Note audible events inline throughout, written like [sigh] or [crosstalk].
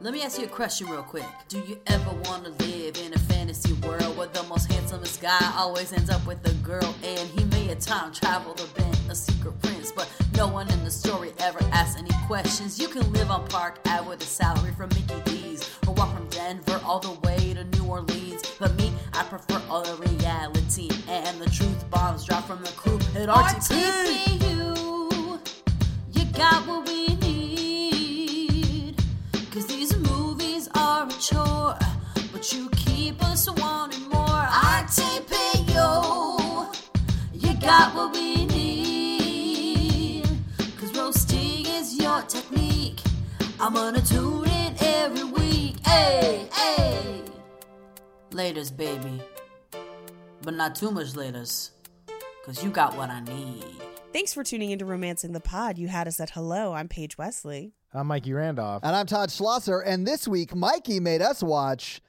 Let me ask you a question real quick. Do you ever want to live in a fantasy world where the most handsomest guy always ends up with a girl and he may have time traveled or been a secret prince, but no one in the story ever asks any questions? You can live on Park Ave with a salary from Mickey D's or walk from Denver all the way to New Orleans. But me, I prefer all the reality and the truth bombs drop from the crew at RTP. RTPU, you got what we need. Are a chore, but you keep us wanting more. RTPU, you got what we need. Cause roasting is your technique. I'm gonna tune in every week. Hey, hey. Laters, baby. But not too much laters. Cause you got what I need. Thanks for tuning into Romancing the Pod. You had us at hello. I'm Paige Wesley. I'm Mikey Randolph. And I'm Todd Schlosser. And this week, Mikey made us watch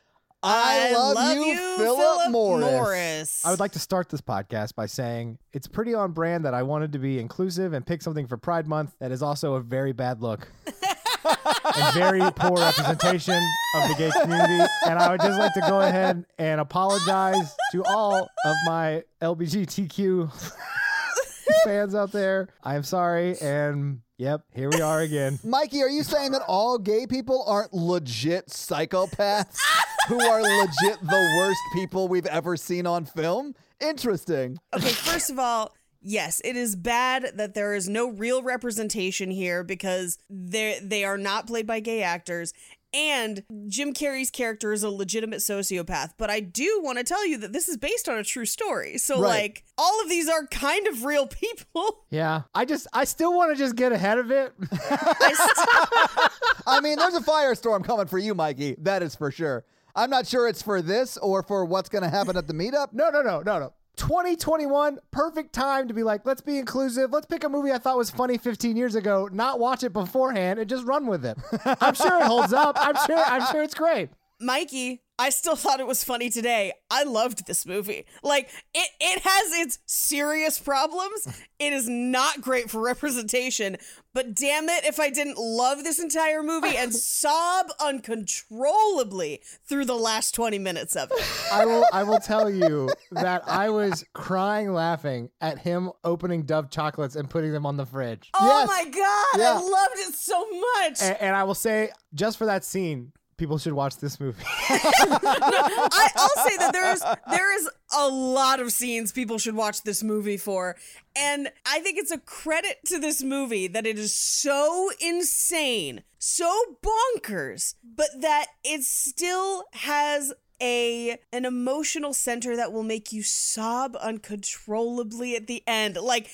I, Love, You, Phillip, Morris. Morris. I would like to start this podcast by saying it's pretty on brand that I wanted to be inclusive and pick something for Pride Month that is also a very bad look. [laughs] and very poor representation of the gay community. And I would just like to go ahead and apologize to all of my LBGTQ [laughs] fans out there. I am sorry. And yep, here we are again. [laughs] Mikey, are you saying that all gay people aren't legit psychopaths who are legit the worst people we've ever seen on film? Interesting. Okay, first of all, yes, it is bad that there is no real representation here because they they are not played by gay actors. And Jim Carrey's character is a legitimate sociopath. But I do want to tell you that this is based on a true story. So, Right. like, all of these are kind of real people. [laughs] Yeah. I just, I still want to just get ahead of it. [laughs] I mean, there's a firestorm coming for you, Mikey. That is for sure. I'm not sure it's for this or for what's going to happen at the meetup. No, no, no, no, no. 2021, perfect time to be like, let's be inclusive. Let's pick a movie I thought was funny 15 years ago, not watch it beforehand, and just run with it. I'm sure it holds up. I'm sure. I'm sure it's great. Mikey, I still thought it was funny today. I loved this movie. Like it it has its serious problems. It is not great for representation, but damn it if I didn't love this entire movie and [laughs] sob uncontrollably through the last 20 minutes of it. I will. I will tell you that I was crying laughing at him opening Dove chocolates and putting them on the fridge. Oh Yes. my god, Yeah. I loved it so much. And, and I will say, just for that scene, people should watch this movie. [laughs] I, I'll say that there is there is a lot of scenes people should watch this movie for, and I think it's a credit to this movie that it is so insane, so bonkers, but that it still has a an emotional center that will make you sob uncontrollably at the end, like.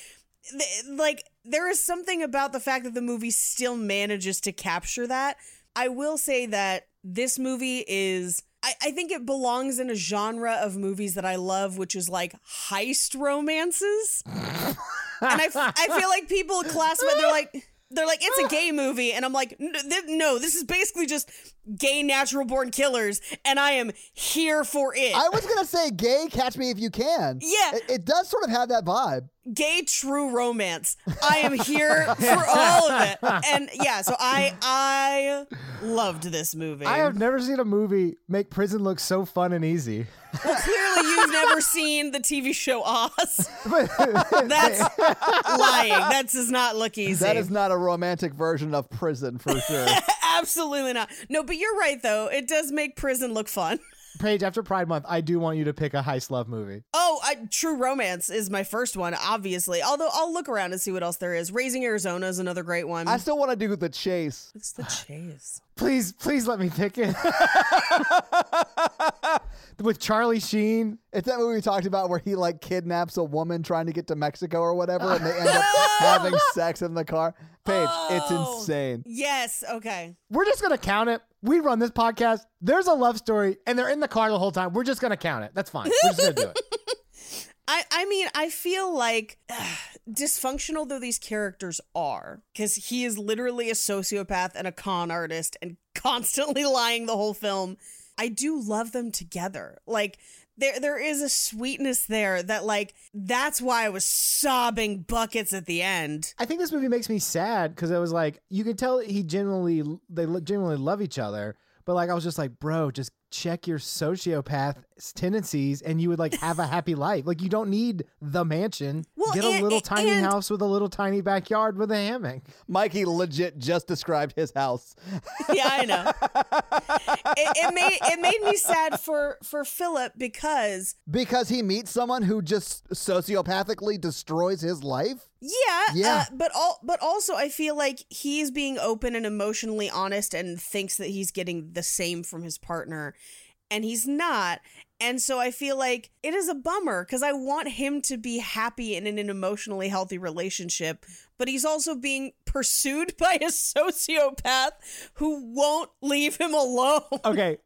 Like there is something about the fact that the movie still manages to capture that. I will say that this movie is I, I think it belongs in a genre of movies that I love, which is like heist romances. [laughs] and I, f- I feel like people classify they're like they're like it's a gay [laughs] movie and i'm like "N- th- no this is basically just gay natural born killers and i am here for it I was going to say gay, catch me if you can. Yeah. It, it does sort of have that vibe. gay true romance i am here [laughs] for all of it and yeah so i i loved this movie I have never seen a movie make prison look so fun and easy. Well clearly you've never [laughs] seen the TV show Oz. [laughs] That's lying. That does not look easy. That is not a romantic version of prison for sure. [laughs] Absolutely not. No, but you're right though. It does make prison look fun. Paige, after Pride Month, I do want you to pick a heist love movie. Oh, I, True Romance is my first one, obviously. Although I'll look around and see what else there is. Raising Arizona is another great one. I still want to do the chase. it's the chase. [sighs] Please, please let me pick it. [laughs] With Charlie Sheen. It's that movie we talked about where he like kidnaps a woman trying to get to Mexico or whatever, and they end up [laughs] having sex in the car. Paige, it's Oh. insane. Yes. Okay. We're just gonna count it. We run this podcast. There's a love story, and they're in the car the whole time. We're just gonna count it. That's fine. We're just gonna do it. [laughs] I, I mean, I feel like [sighs] dysfunctional though these characters are, because he is literally a sociopath and a con artist and [laughs] constantly lying the whole film. I do love them together. Like there there is a sweetness there that like that's why I was sobbing buckets at the end. I think this movie makes me sad because it was like you could tell he genuinely they genuinely love each other, but like I was just like, bro, just check your sociopath tendencies and you would like have a happy life. Like you don't need the mansion. Well, Get a and- little and- tiny and- house with a little tiny backyard with a hammock. Mikey legit just described his house. [laughs] yeah, I know. it, it made it made me sad for for Phillip because Because he meets someone who just sociopathically destroys his life? yeah, Yeah. Uh, but all but also I feel like he's being open and emotionally honest and thinks that he's getting the same from his partner, and he's not. And so I feel like it is a bummer because I want him to be happy and in an emotionally healthy relationship, but he's also being [laughs] pursued by a sociopath who won't leave him alone. [laughs] Okay.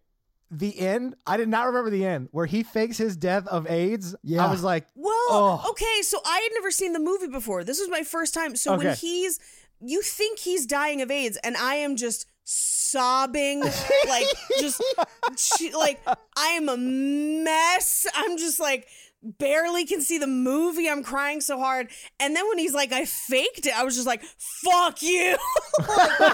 The end, I did not remember the end where he fakes his death of AIDS. Yeah. I was like, Well, Oh. okay, so I had never seen the movie before. This was my first time. So when he's, you think he's dying of AIDS, and I am just sobbing, like just, [laughs] she, like I am a mess. I'm just like barely can see the movie. I'm crying so hard, and then when he's like, I faked it. I was just like, fuck you, [laughs] Like,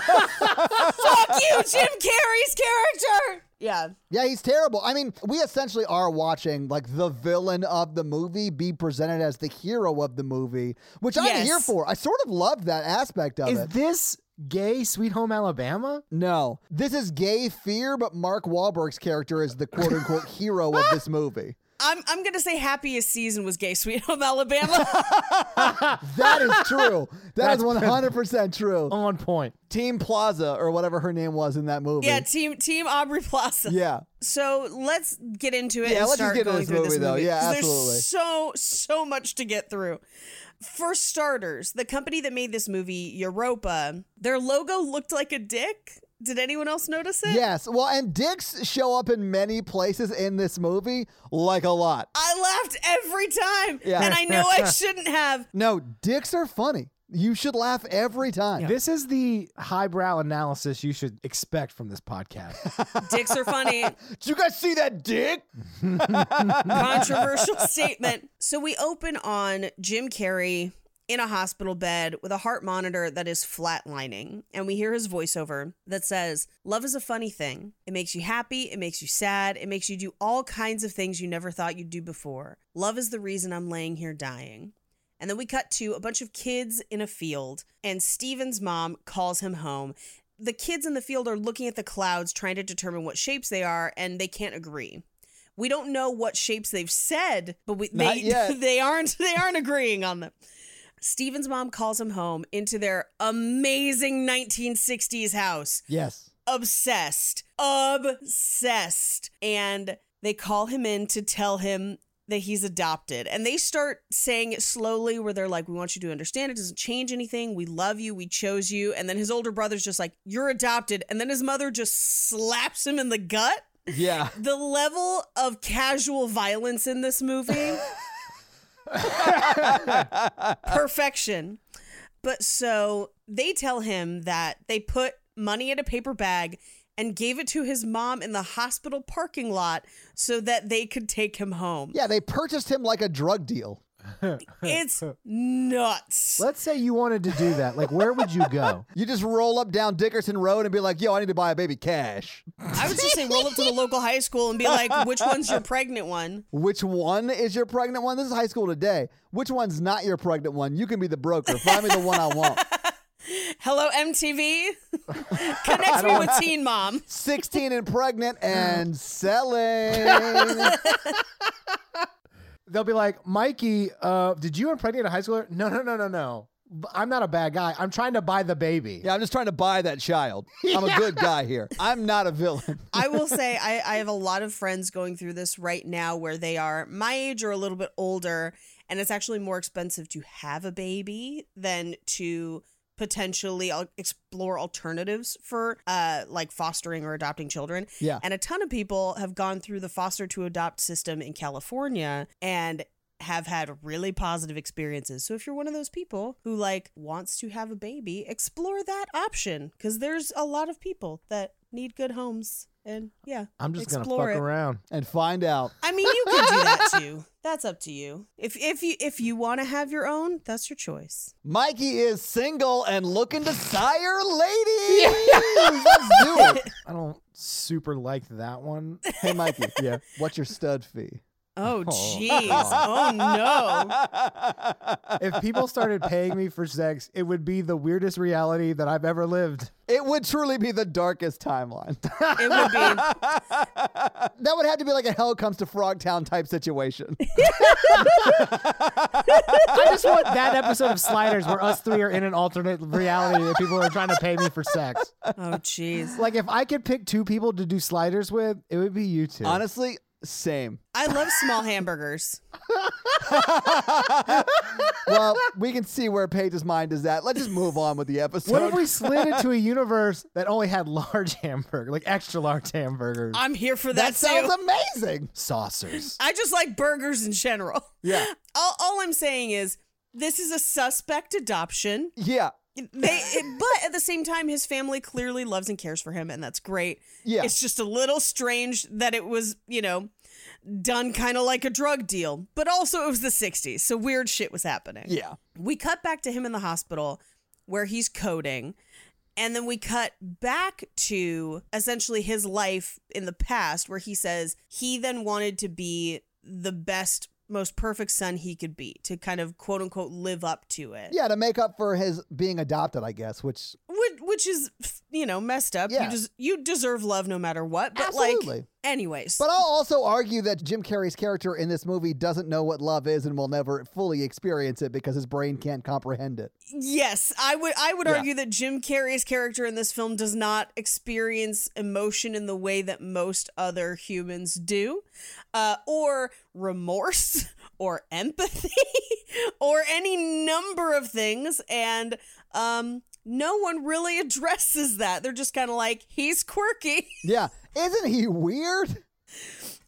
fuck you, Jim Carrey's character. Yeah. Yeah, he's terrible. I mean, we essentially are watching like the villain of the movie be presented as the hero of the movie, which I'm Yes. here for. I sort of love that aspect of is it. this gay Sweet Home Alabama? no, this is gay fear, but Mark Wahlberg's character is the quote unquote [laughs] hero of this movie. I'm, I'm gonna say happiest season was Gay Sweet Home Alabama. [laughs] That is true. That is That's 100% true. On point. Team Plaza, or whatever her name was in that movie. yeah, team Team Aubrey Plaza. Yeah. So let's get into it Yeah, and let's just get into this through this movie, though. movie. Yeah, 'cause absolutely. There's so so much to get through. For starters, the company that made this movie, Europa, their logo looked like a dick. Did anyone else notice it? Yes. Well, and dicks show up in many places in this movie, like a lot. I laughed every time, Yeah. and I know I [laughs] shouldn't have. No, dicks are funny. You should laugh every time. This is the highbrow analysis you should expect from this podcast. [laughs] Dicks are funny. Did you guys see that dick? [laughs] [laughs] controversial statement. So we open on Jim Carrey in a hospital bed with a heart monitor that is flatlining. And we hear his voiceover that says, Love is a funny thing. It makes you happy, it makes you sad, it makes you do all kinds of things you never thought you'd do before. Love is the reason I'm laying here dying. And then we cut to a bunch of kids in a field, and Steven's mom calls him home. The kids in the field are looking at the clouds, trying to determine what shapes they are, and they can't agree. We don't know what shapes they've said, but we, they [laughs] they aren't they aren't agreeing on them. Steven's mom calls him home into their amazing 1960s house Yes. obsessed, obsessed. And they call him in to tell him that he's adopted. And they start saying it slowly, where they're like, We want you to understand it doesn't change anything. We love you. We chose you. And then his older brother's just like, You're adopted. And then his mother just slaps him in the gut. Yeah. The level of casual violence in this movie. [laughs] Perfection. But so they tell him that they put money in a paper bag and gave it to his mom in the hospital parking lot so that they could take him home. Yeah, they purchased him like a drug deal. [laughs] It's nuts. Let's say you wanted to do that. Like, where would you go? [laughs] You just roll up down Dickerson Road and be like, yo, I need to buy a baby cash. I would just say [laughs] roll up to the local high school and be like, which one's your pregnant one? Which one is your pregnant one? This is high school today. Which one's not your pregnant one? You can be the broker. Find me the one I want. Hello, MTV. [laughs] Connect me with Teen Mom. 16 and pregnant and [laughs] selling. They'll be like, Mikey, uh, did you impregnate a high schooler? No, no, no, no, no. B- I'm not a bad guy. I'm trying to buy the baby. Yeah, I'm just trying to buy that child. I'm a good guy [laughs] here. I'm not a villain. I will say I, I have a lot of friends going through this right now where they are my age or a little bit older, and it's actually more expensive to have a baby than to potentially explore alternatives for uh like fostering or adopting children. Yeah. And a ton of people have gone through the foster to adopt system in California and have had really positive experiences. So if you're one of those people who like wants to have a baby, explore that option cuz there's a lot of people that need good homes and yeah. I'm just going to explore fuck it. around. And find out. I mean, you could do that [laughs] too. That's up to you. If if you if you want to have your own, that's your choice. Mikey is single and looking to sire ladies. Let's do it. I don't super like that one. Hey, Mikey. Yeah. What's your stud fee? Oh, [laughs] oh jeez. Oh no. [laughs] If people started paying me for sex, it would be the weirdest reality that I've ever lived. It would truly be the darkest timeline. It would be [laughs] that would have to be like a hell comes to Frogtown type situation. I just want that episode of Sliders where us three are in an alternate reality and people are trying to pay me for sex. Oh jeez. Like if I could pick two people to do sliders with, it would be you two. Honestly, same. I love small hamburgers. [laughs] Well, we can see where Paige's mind is at. Let's just move on with the episode. what if we slid into a universe that only had large hamburger, like extra large hamburgers, I'm here for that, that sounds too. amazing. saucers? I just like burgers in general. Yeah. [laughs] All, all I'm saying is this is a suspect adoption. Yeah. They, it- but at the same time, his family clearly loves and cares for him, and that's great. Yeah. It's just a little strange that it was, you know, done kind of like a drug deal, but also it was the 60s, so weird shit was happening. Yeah. We cut back to him in the hospital where he's coding. And then we cut back to essentially his life in the past where he says he then wanted to be the best, most perfect son he could be to kind of quote unquote live up to it. Yeah, to make up for his being adopted, I guess, which Which, is, you know, messed up. Yeah. You, des- you deserve love no matter what. But Absolutely. like, anyways. But I'll also argue that Jim Carrey's character in this movie doesn't know what love is and will never fully experience it because his brain can't comprehend it. Yes, I would I would Yeah. argue that Jim Carrey's character in this film does not experience emotion in the way that most other humans do. Uh, or remorse [laughs] or empathy [laughs] or any number of things and um no one really [laughs] addresses that. They're just kind of like he's quirky. [laughs] Yeah. Isn't he weird?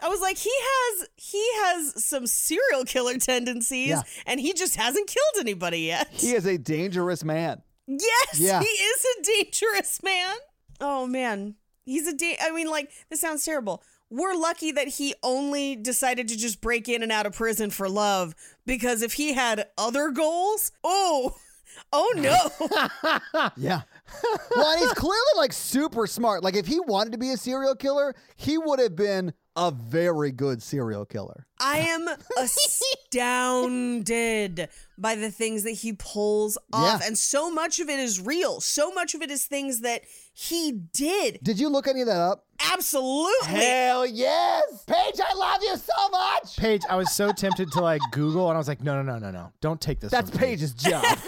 I was like he has he has some serial killer tendencies Yeah. and he just hasn't killed anybody yet. He is a dangerous man. Yes, Yeah. he is a dangerous man. Oh man, he's a da- I mean, like this sounds terrible. We're lucky that he only decided to just break in and out of prison for love because if he had other goals, oh, oh no. [laughs] Yeah. well, and he's clearly like super smart. Like if he wanted to be a serial killer, he would have been a very good serial killer. I am [laughs] astounded by the things that he pulls off, Yeah. and so much of it is real. So much of it is things that he did. Did you look any of that up? Absolutely. Hell yes. Paige, I love you so much. Paige, I was so tempted to like Google, and I was like, no, no, no, no, no, don't take this. That's from. Paige's job. [laughs]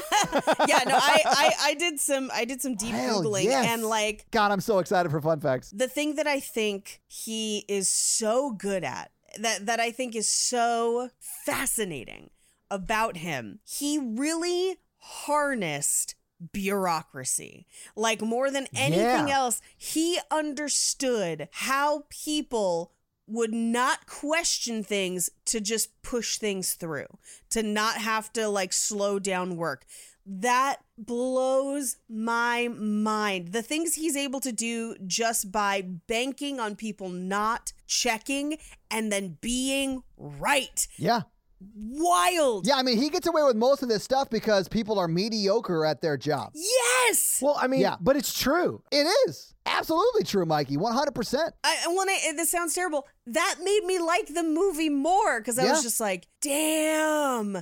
yeah, no, I, I I did some I did some deep Hell googling yes. and like God, I'm so excited for fun facts. the thing that I think he is so good at that that I think is so fascinating about him. He really harnessed bureaucracy. Like more than anything Yeah. else, he understood how people would not question things to just push things through, to not have to like slow down work. That blows my mind. The things he's able to do just by banking on people not checking and then being right. Yeah. wild. Yeah, I mean, he gets away with most of this stuff because people are mediocre at their job. Yes. Well, I mean, Yeah. but it's true. It is absolutely true, Mikey. One hundred percent. I, and when I, uh, this sounds terrible, that made me like the movie more because I Yeah. was just like, damn.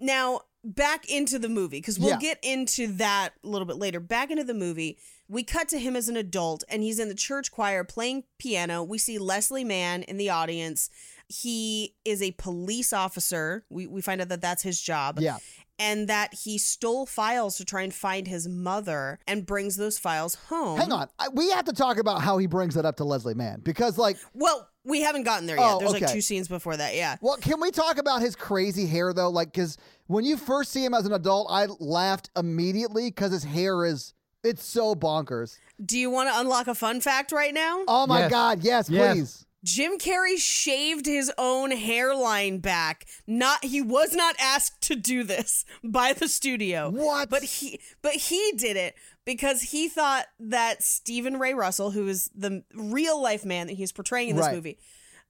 Now, back into the movie because we'll Yeah. get into that a little bit later. Back into the movie, we cut to him as an adult and he's in the church choir playing piano. We see Leslie Mann in the audience. He is a police officer. We, we find out that that's his job. Yeah. And that he stole files to try and find his mother and brings those files home. Hang on, I, we have to talk about how he brings it up to Leslie Mann because, like, Well, we haven't gotten there yet. Oh, There's like two scenes before that. Yeah. Well, can we talk about his crazy hair though? Like, because when you first see him as an adult, I laughed immediately because his hair is it's so bonkers. Do you want to unlock a fun fact right now? Oh my Yes. god, yes, Yes. please. Jim Carrey shaved his own hairline back. Not he was not asked to do this [laughs] by the studio. What? But he but he did it because he thought that Steven Jay Russell, who is the real life man that he's portraying in this Right. movie,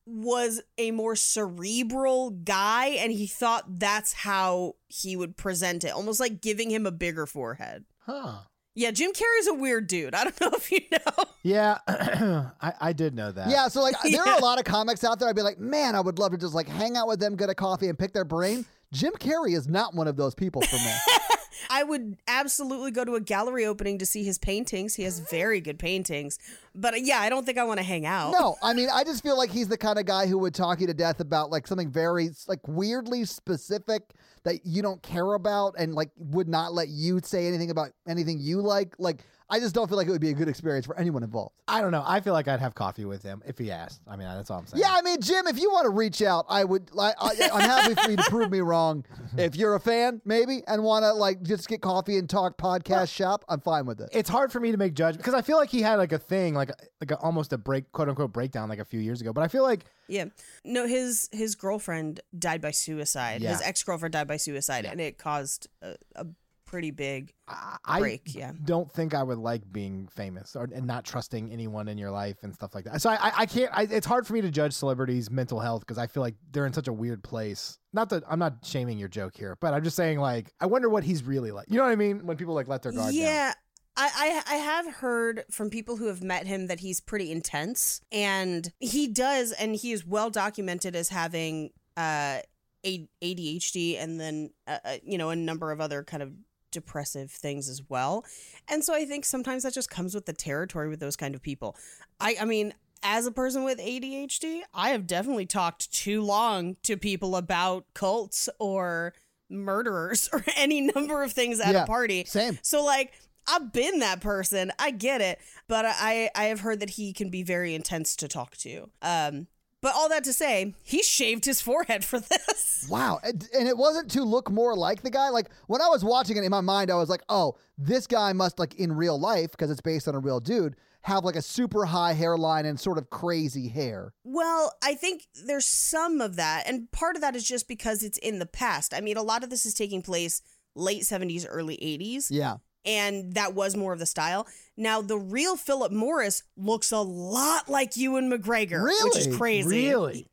was a more cerebral guy and he thought that's how he would present it, almost like giving him a bigger forehead. Huh. Yeah, Jim Carrey's a weird dude. I don't [laughs] know if you know. Yeah, [clears throat] I, I did know that. Yeah, so like [laughs] there are a lot of comics out there. I'd be like, man, I would love to just like hang out with them, get a coffee, and pick their brain. Jim Carrey is not one of those people for me. [laughs] I would absolutely go to a gallery opening to see his paintings. He has very good paintings. But uh, yeah, I don't think I want to hang out. no, I mean, I just feel like he's the kind of guy who would talk you to death about like something very like weirdly specific that you don't care about and like would not let you say anything about anything you like. Like I just don't feel like it would be a good experience for anyone involved. I don't know. I feel like I'd have coffee with him if he asked. I mean, that's all I'm saying. Yeah, I mean, Jim, if you want to reach out, I would. Like, I, I'm happy for you to prove me wrong. [laughs] If you're a fan, maybe, and want to like just get coffee and talk podcast shop, I'm fine with it. It's hard for me to make judgment because I feel like he had like a thing, like like a, almost a break, quote unquote breakdown, like a few years ago. But I feel like Yeah. No, his his girlfriend died by suicide. His ex-girlfriend died by suicide and it caused a, a pretty big I, I yeah. don't think I would like being famous or and not trusting anyone in your life and stuff like that. So I I, can't. I, it's hard for me to judge celebrities' mental health because I feel like they're in such a weird place. Not that I'm not shaming your joke here, but I'm just saying like I wonder what he's really like. You know what I mean? When people like let their guard down. Yeah. I, I I have heard from people who have met him that he's pretty intense and he does and he is well documented as having uh A- ADHD and then uh, uh, you know a number of other kind of depressive things as well. And so I think sometimes that just comes with the territory with those kind of people. I I mean as a person with ADHD, I have definitely talked too long to people about cults or murderers [laughs] or any number of things at Yeah, a party. same. So like I've been that person. I get it, but I I have heard that he can be very intense to talk to. Um but all that to say, he shaved his forehead for this. [laughs] Wow, and and it wasn't to look more like the guy. Like when I was watching it in my mind, I was like, oh, this guy must like in real life because it's based on a real dude have like a super high hairline and sort of crazy hair. Well, I think there's some of that, and part of that is just because it's in the past. I mean, a lot of this is taking place late 70s, early 80s. Yeah. And that was more of the style. Now, the real Phillip Morris looks a lot like Ewan McGregor, which is crazy. Really?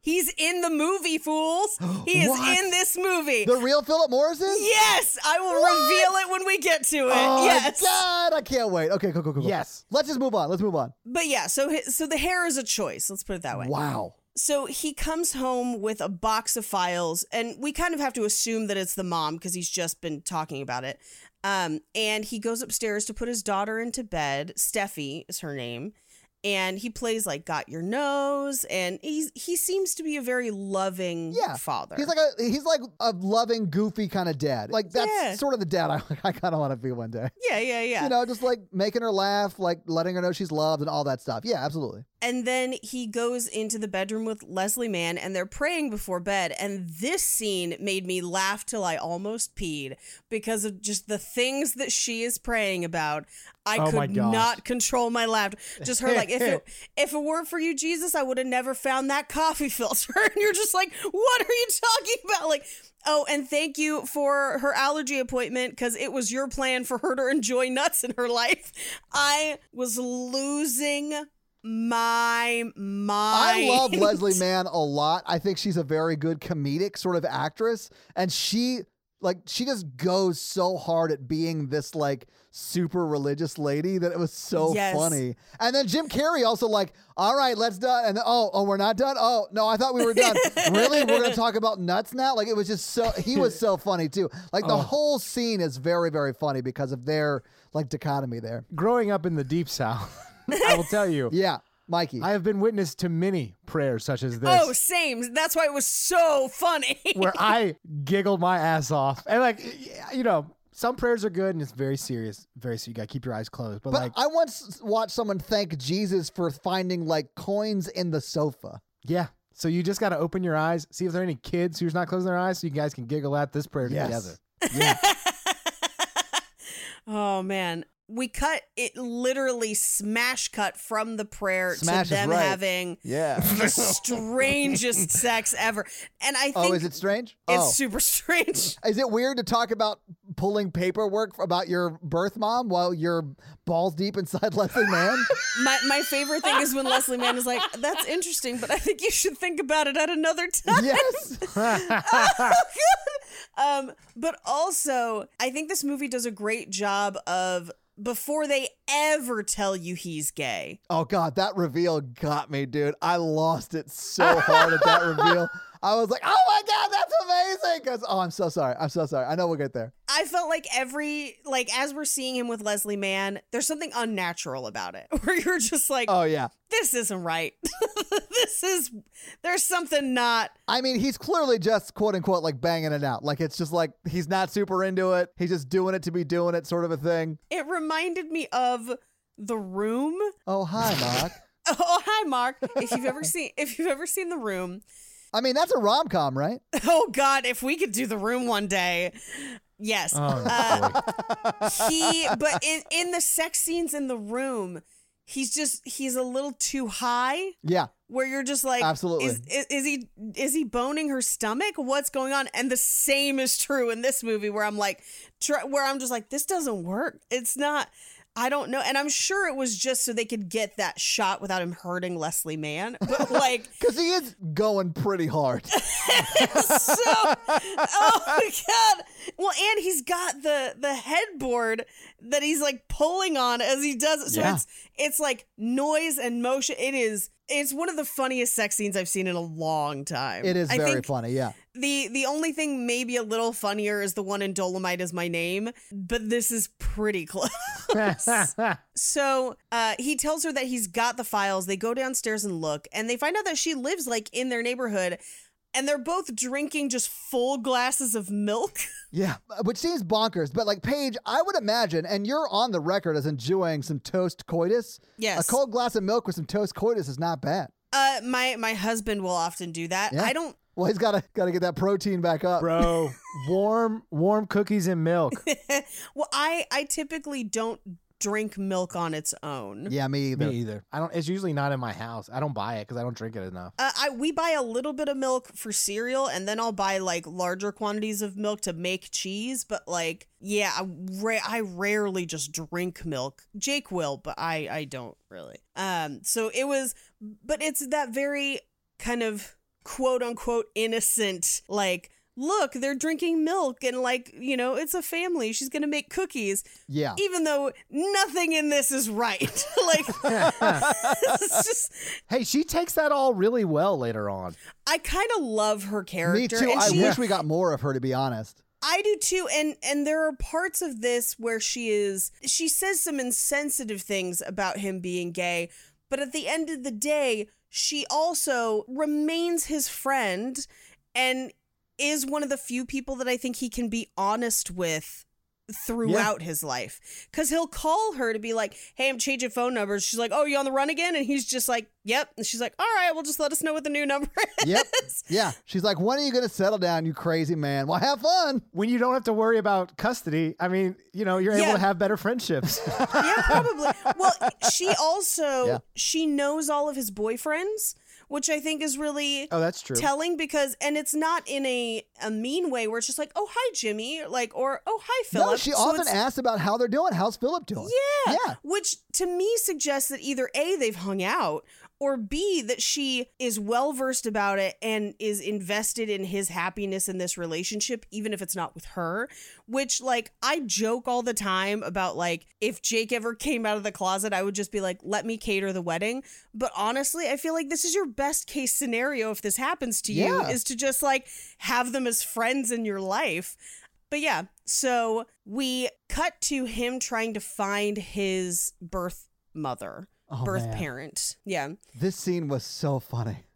He's in the movie, fools. [gasps] He is What? in this movie. The real Phillip Morris is? yes, I will reveal it when we get to it. Oh yes. God, I can't wait. Okay, cool, cool, cool. cool. Yes. Let's just move on. Let's move on. But yeah, so hi- so the hair is a choice. Let's put it that way. Wow. So he comes home with a box of files, and we kind of have to assume that it's the mom because he's just been talking about it. Um, and he goes upstairs to put his daughter into bed. Steffi is her name. And he plays like "Got Your Nose," and he's he seems to be a very loving Yeah. father. He's like a he's like a loving, goofy kind of dad. Like that's Yeah. sort of the dad I, [laughs] I kind of want to be one day. yeah, yeah, yeah. You know, just like making her laugh, like letting her know she's loved and all that stuff. Yeah, absolutely. And then he goes into the bedroom with Leslie Mann and they're praying before bed. And this scene made me laugh till I almost peed because of just the things that she is praying about. I Oh could not control my laughter. Just her like, if it [laughs] if it weren't for you, Jesus, I would have never found that coffee [laughs] filter. And you're just like, what are you talking about? Like, oh, and thank you for her allergy appointment because it was your plan for her to enjoy nuts in her life. I was losing my mind. I love Leslie [laughs] Mann a lot. I think she's a very good comedic sort of actress. And she like she just goes so hard at being this like super religious lady that it was so Yes. funny. And then Jim Carrey also like, all right, let's done. And then, oh, oh, we're not done. Oh no, I thought we were done. really, we're gonna talk about nuts now. Like it was just so he was so funny too. Like the oh. whole scene is very very funny because of their like dichotomy there. Growing up in the deep south, I will tell you, [laughs] Yeah, Mikey. I have been witness to many prayers such as this. Oh, same. That's why it was so funny. [laughs] where I giggled my ass off. And like, you know, some prayers are good and it's very serious. Very so you gotta keep your eyes closed. But, but like, I once watched someone thank Jesus for finding like coins in the sofa. yeah. So you just gotta open your eyes, see if there are any kids who's not closing their eyes, so you guys can giggle at this prayer Yes. together. Yeah. [laughs] oh man. We cut it literally smash cut from the prayer Smash to them right. having Yeah. the [laughs] strangest sex ever. And I think oh, is it strange? it's oh. super strange. Is it weird to talk about pulling paperwork about your birth mom while you're balls deep inside [laughs] Leslie Mann? My my favorite thing is when Leslie Mann is like, "That's interesting, but I think you should think about it at another time." yes. [laughs] Um, but also, I think this movie does a great job of before they ever tell you he's gay. Oh God, that reveal got me, dude. I lost it so [laughs] hard at that reveal. I was like, oh my God, that's amazing. 'Cause- oh, I'm so sorry. I'm so sorry. I know we'll get there. I felt like every like as we're seeing him with Leslie Mann, there's something unnatural about it. [laughs] Where you're just like, Oh yeah. this isn't right. [laughs] this is there's something not I mean, he's clearly just quote unquote like banging it out. Like it's just like he's not super into it. He's just doing it to be doing it, sort of a thing. it reminded me of the room. Oh hi, Mark. [laughs] Oh, hi Mark. If you've ever seen if you've ever seen the room, I mean, that's a rom com, right? [laughs] Oh God, if we could do the room one day. Yes. Oh, Uh, [laughs] he but in in the sex scenes in the room, he's just he's a little too high Yeah. where you're just like Absolutely. is, is, is he is he boning her stomach? What's going on? And the same is true in this movie where I'm like try, where I'm just like this doesn't work. It's not I don't know. And I'm sure it was just so they could get that shot without him hurting Leslie Mann. But [laughs] like Because he is going pretty hard. [laughs] so oh my god well and he's got the the headboard that he's like pulling on as he does it so Yeah. it's it's like noise and motion it is it's one of the funniest sex scenes i've seen in a long time It is I very funny. Yeah. The the only thing maybe a little funnier is the one in Dolemite is my name but this is pretty [laughs] close [laughs] so uh, he tells her that he's got the files. They go downstairs and look, and they find out that she lives like in their neighborhood, and they're both drinking just full glasses of milk. [laughs] Yeah, which seems bonkers, but like Paige, I would imagine, and you're on the record as enjoying some toast coitus. Yes. a cold glass of milk with some toast coitus is not bad. Uh, my my husband will often do that. Yeah. I don't. Well, he's got to got to get that protein back up. Bro, [laughs] warm, warm cookies and milk. [laughs] Well, I I typically don't drink milk on its own. Yeah, me either. Me either. I don't. It's usually not in my house. I don't buy it because I don't drink it enough. Uh, I we buy a little bit of milk for cereal, and then I'll buy like larger quantities of milk to make cheese. But like, yeah, I, ra- I rarely just drink milk. Jake will, but I I don't really. Um, so it was, but it's that very kind of quote unquote innocent like. Look, they're drinking milk and like, you know, it's a family. She's going to make cookies Yeah, even though nothing in this is right. [laughs] like [laughs] just Hey, she takes that all really well later on. I kind of love her character. me too. and I she- wish we got more of her, to be honest. I do too. And and there are parts of this where she is she says some insensitive things about him being gay, but at the end of the day, she also remains his friend and is one of the few people that I think he can be honest with throughout his life because he'll call her to be like hey i'm changing phone numbers she's like oh you on the run again and he's just like yep and she's like all right well just let us know what the new number [laughs] is Yep. Yeah, she's like, "When are you going to settle down, you crazy man? Well, have fun." When you don't have to worry about custody, I mean, you know, you're Yeah. able to have better friendships. [laughs] [laughs] yeah, probably. Well, she also Yeah. she knows all of his boyfriends, which I think is really Oh, that's true. telling because and it's not in a a mean way where it's just like oh hi Jimmy like or oh hi Phillip. No, she So often asks about how they're doing. How's Phillip doing? yeah. Yeah. Which to me suggests that either A, they've hung out, or B, that she is well versed about it and is invested in his happiness in this relationship, even if it's not with her. Which, like, I joke all the time about, like, if Jake ever came out of the closet, I would just be like, let me cater the wedding. But honestly, I feel like this is your best case scenario if this happens to you, Yeah. is to just, like, have them as friends in your life. But yeah, so we cut to him trying to find his birth mother, Oh, birth man. parent. Yeah. This scene was so funny. [laughs]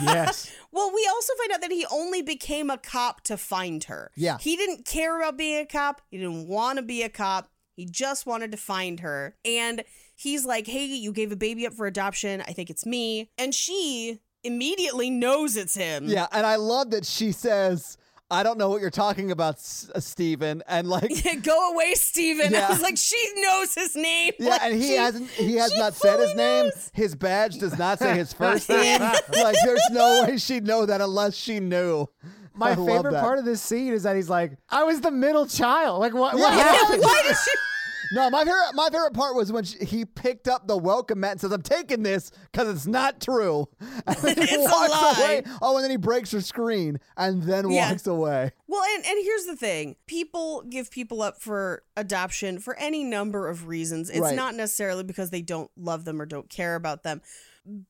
yes. Well, we also find out that he only became a cop to find her. Yeah. He didn't care about being a cop. He didn't want to be a cop. He just wanted to find her. And he's like, hey, you gave a baby up for adoption. I think it's me. And she immediately knows it's him. Yeah, and I love that she says, "I don't know what you're talking about, S- uh, Steven. and like. [laughs] Go away, Steven. Yeah. I was like, she knows his name. Yeah, Like, and he she- hasn't. He has not said his name. knows. His badge does not say his [laughs] first name. [laughs] like, there's no way she'd know that unless she knew. My I favorite part of this scene is that he's like, I was the middle child. Like, what, what Yeah. happened? Why did she? No, my favorite. My favorite part was when she, he picked up the welcome mat and says, "I'm taking this because it's not true." [laughs] And then he It's a walks lie. away. Oh, and then he breaks her screen and then Yeah. walks away. Well, and, and here's the thing people give people up for adoption for any number of reasons. It's Right. not necessarily because they don't love them or don't care about them.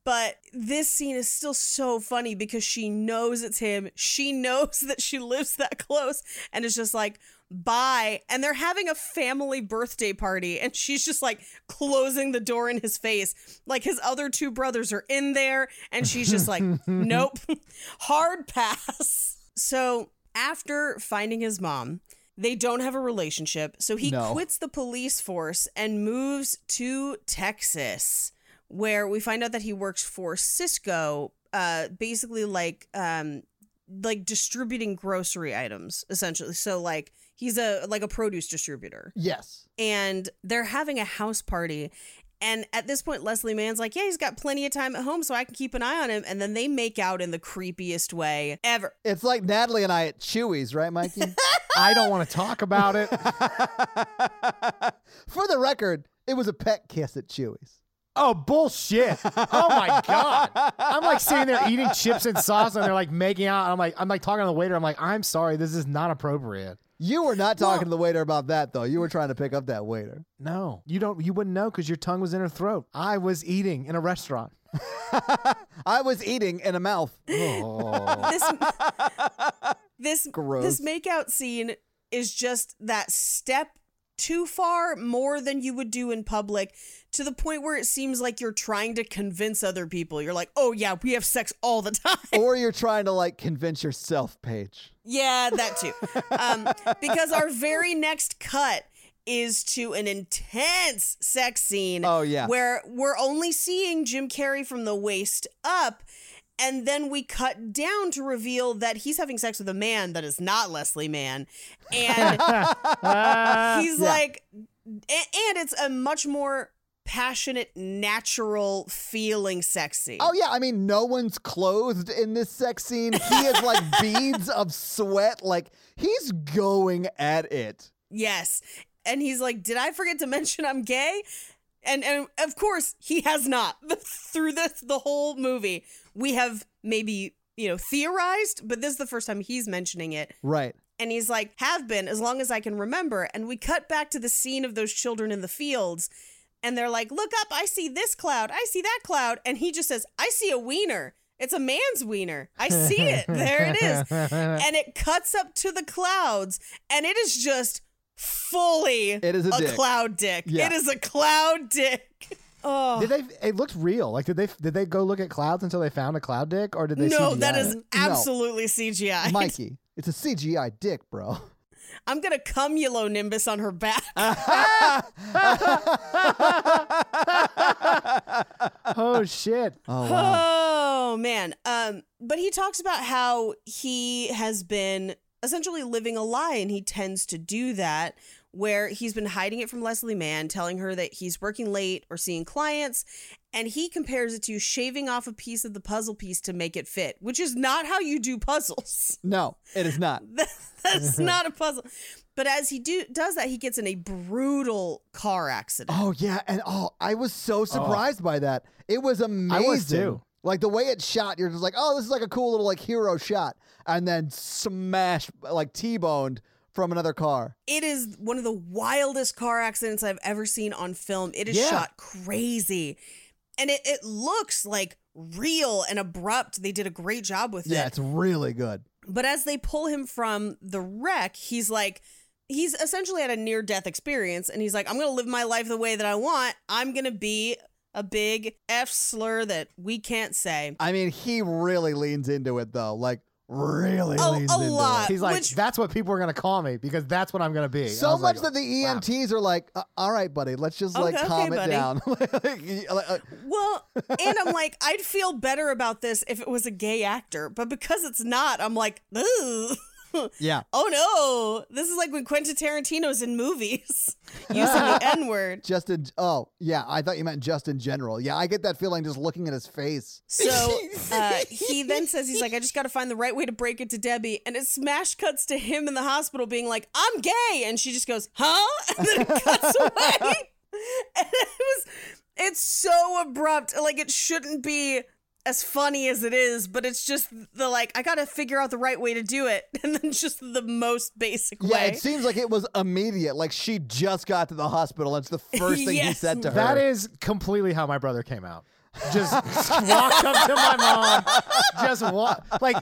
But this scene is still so funny because she knows it's him. She [laughs] knows that she lives that close and it's just like, bye. And they're having a family birthday party and she's just like closing the door in his face. Like his other two brothers are in there and she's just like, [laughs] nope, hard pass. So after finding his mom, they don't have a relationship. So he No. quits the police force and moves to Texas, where we find out that he works for Sysco, uh, basically like um, like distributing grocery items, essentially. So like he's a like a produce distributor Yes. and they're having a house party. And at this point, Leslie Mann's like, Yeah, he's got plenty of time at home, so I can keep an eye on him. And then they make out in the creepiest way ever. It's like Natalie and I at Chuy's, right, Mikey? [laughs] I don't want to talk about it. [laughs] For the record, it was a pet kiss at Chuy's. Oh bullshit! Oh my god! I'm like sitting there eating chips and sauce, and they're like making out. I'm like, I'm like talking to the waiter. I'm like, I'm sorry, this is not appropriate. You were not talking to the waiter about that, though. You were trying to pick up that waiter. No, you don't. You wouldn't know because your tongue was in her throat. I was eating in a restaurant. [laughs] I was eating in a mouth. Oh. This this Gross. this makeout scene is just that step too far more than you would do in public to the point where it seems like you're trying to convince other people. You're like, "Oh yeah, we have sex all the [laughs] time." or you're trying to like convince yourself, Paige. Yeah, that too. Um, because our very next cut is to an intense sex scene. Oh, yeah. Where we're only seeing Jim Carrey from the waist up. And then we cut down to reveal that he's having sex with a man that is not Leslie Mann. And [laughs] he's like, and it's a much more passionate, natural feeling sexy. Oh yeah, I mean, no one's clothed in this sex scene. He is like [laughs] beads of sweat. Like he's going at it. Yes. And he's like, Did I forget to mention I'm gay? And and of course he has not. [laughs] Through this the whole movie, we have maybe, you know, theorized, but this is the first time he's mentioning it. Right. And he's like, have been as long as I can remember. And we cut back to the scene of those children in the fields. And they're like, look up, I see this cloud, I see that cloud. And he just says, I see a wiener. It's a man's wiener. I see it. There it is. [laughs] And it cuts up to the clouds. And it is just fully It is a dick. cloud dick. Yeah. It is a cloud dick. [laughs] Oh. Did they? It looked real. Like, did they? Did they go look at clouds until they found a cloud dick, or did they? no, CGI that it? is absolutely CGI. [laughs] Mikey, it's a CGI dick, bro. I'm gonna cumulonimbus on her back. [laughs] Oh shit! Oh wow. Oh man. Um, but he talks about how he has been essentially living a lie and he tends to do that where he's been hiding it from Leslie Mann, telling her that he's working late or seeing clients, and he compares it to shaving off a piece of the puzzle piece to make it fit, which is not how you do puzzles. [laughs] No, it is not. That's [laughs] not a puzzle. But as he do does that, he gets in a brutal car accident. Oh yeah, and oh, I was so oh. surprised by that. It was amazing. I was too. Like the way it's shot, you're just like, oh, this is like a cool little like hero shot, and then smash like T-boned from another car. It is one of the wildest car accidents I've ever seen on film. It is Yeah. shot crazy. And it, it looks like real and abrupt. They did a great job with Yeah, it. Yeah, it's really good. But as they pull him from the wreck, he's like, he's essentially had a near death experience. And he's like, I'm going to live my life the way that I want. I'm going to be a big F slur that we can't say. I mean, he really leans into it though. Like really A- leans a into lot. it. He's like, Which- that's what people are gonna call me because that's what I'm gonna be. So much like, that the wow. EMTs are like, uh, all right, buddy, let's just like calm okay, it buddy. down. [laughs] Like, uh, Well, and I'm [laughs] like, I'd feel better about this if it was a gay actor. But because it's not, I'm like, Ugh. Yeah. oh no. This is like when Quentin Tarantino's in movies [laughs] using the [laughs] N word. Just in, oh, yeah, I thought you meant just in general. Yeah, I get that feeling just looking at his face. So [laughs] uh, he then says, he's like, I just got to find the right way to break it to Debbie. And it smash cuts to him in the hospital being like, I'm gay. And she just goes, huh? And then it cuts away. And it was, it's so abrupt. Like it shouldn't be as funny as it is, but it's just the like, I got to figure out the right way to do it. [laughs] And then just the most basic Yeah, way. it seems like it was immediate. Like she just got to the hospital. and It's the [laughs] first thing he said to her. That is completely how my brother came out. Just walked up to my mom. Just walk like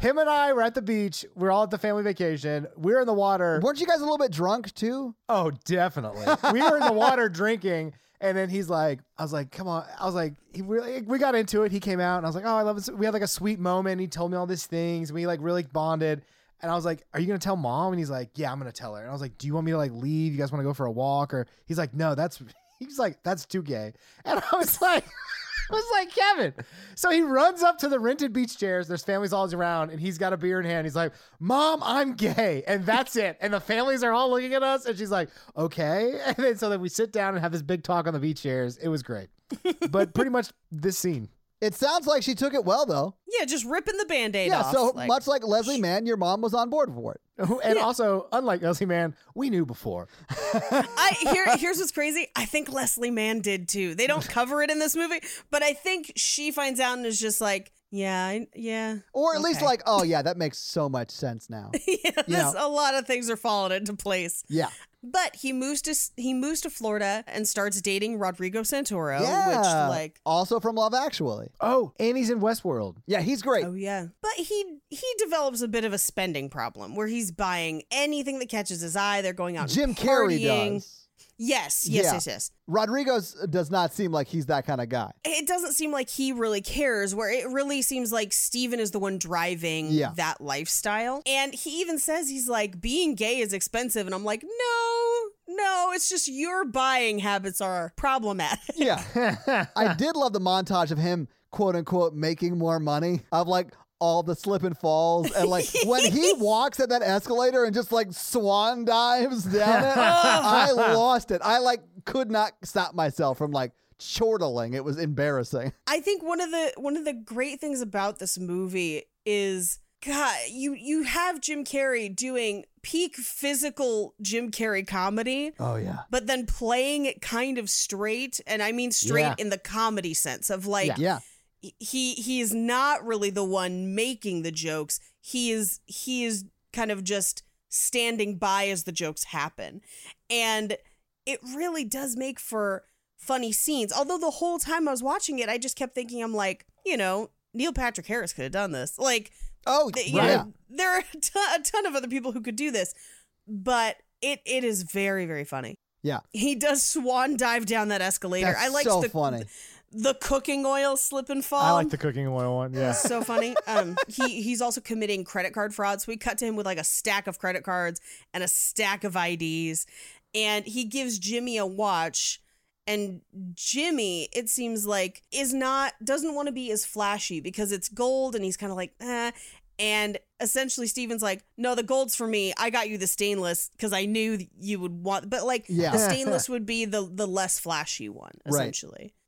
him and I were at the beach. We're all at the family vacation. We were in the water. Weren't you guys a little bit drunk too? Oh, definitely. We were in the water drinking, and then he's like, I was like, come on. I was like, he really, we got into it. He came out, and I was like, oh, I love it. We had like a sweet moment. He told me all these things. We like really bonded. And I was like, "Are you gonna tell mom?" And he's like, "Yeah, I'm gonna tell her." And I was like, "Do you want me to like leave? You guys want to go for a walk?" Or he's like, "No, that's." [laughs] He's like, "That's too gay." And I was like, [laughs] [laughs] Was like, Kevin. So he runs up to the rented beach chairs. There's families all around, and he's got a beer in hand. He's like, Mom, I'm gay. And that's it. And the families are all looking at us, and she's like, Okay. [laughs] And then so then we sit down and have this big talk on the beach chairs. It was great. but pretty much this scene. It sounds like she took it well though. yeah, just ripping the band aid Yeah, off. so like- much like Leslie Mann, your mom was on board for it. And also, unlike Leslie Mann, we knew before. [laughs] I here here's what's crazy. I think Leslie Mann did too. They don't cover it in this movie, but I think she finds out and is just like, yeah, I, yeah, Or at least like, oh yeah, that makes so much sense now. [laughs] yeah. This, know. a lot of things are falling into place. Yeah. But he moves to he moves to Florida and starts dating Rodrigo Santoro, yeah. which like also from Love Actually. Oh, and he's in Westworld. Yeah, he's great. Oh yeah. But he he develops a bit of a spending problem where he's buying anything that catches his eye. They're going out Jim Carrey does. Yes, yes, Yeah. yes, yes. Rodriguez uh, does not seem like he's that kind of guy. It doesn't seem like he really cares, where it really seems like Steven is the one driving Yeah. that lifestyle. And he even says he's like, being gay is expensive. And I'm like, no, no, it's just your buying habits are problematic. Yeah. [laughs] [laughs] I did love the montage of him, quote unquote, making more money of like all the slip and falls. And like when he [laughs] walks at that escalator and just like swan dives down it, I [laughs] lost it. I like could not stop myself from like chortling. It was embarrassing. I think one of the one of the great things about this movie is God, you you have Jim Carrey doing peak physical Jim Carrey comedy. Oh, yeah. But then playing it kind of straight, and I mean straight Yeah. in the comedy sense of like Yeah. he he is not really the one making the jokes. He is he is kind of just standing by as the jokes happen. And it really does make for funny scenes. Although the whole time I was watching it, I just kept thinking I'm like, you know, Neil Patrick Harris could have done this. Like Oh, th- know, there are a ton, a ton of other people who could do this, but it it is very very funny. Yeah. He does swan dive down that escalator. That's I like so the funny. The cooking oil slip and fall. I like the cooking oil one. Yeah. so funny. Um, he he's also committing credit card fraud. So we cut to him with like a stack of credit cards and a stack of IDs, and he gives Jimmy a watch. And Jimmy, it seems like, is not doesn't want to be as flashy because it's gold, and he's kind of like, eh. And essentially, Steven's like, no, the gold's for me. I got you the stainless because I knew you would want, but like, Yeah. the stainless [laughs] would be the the less flashy one, Right.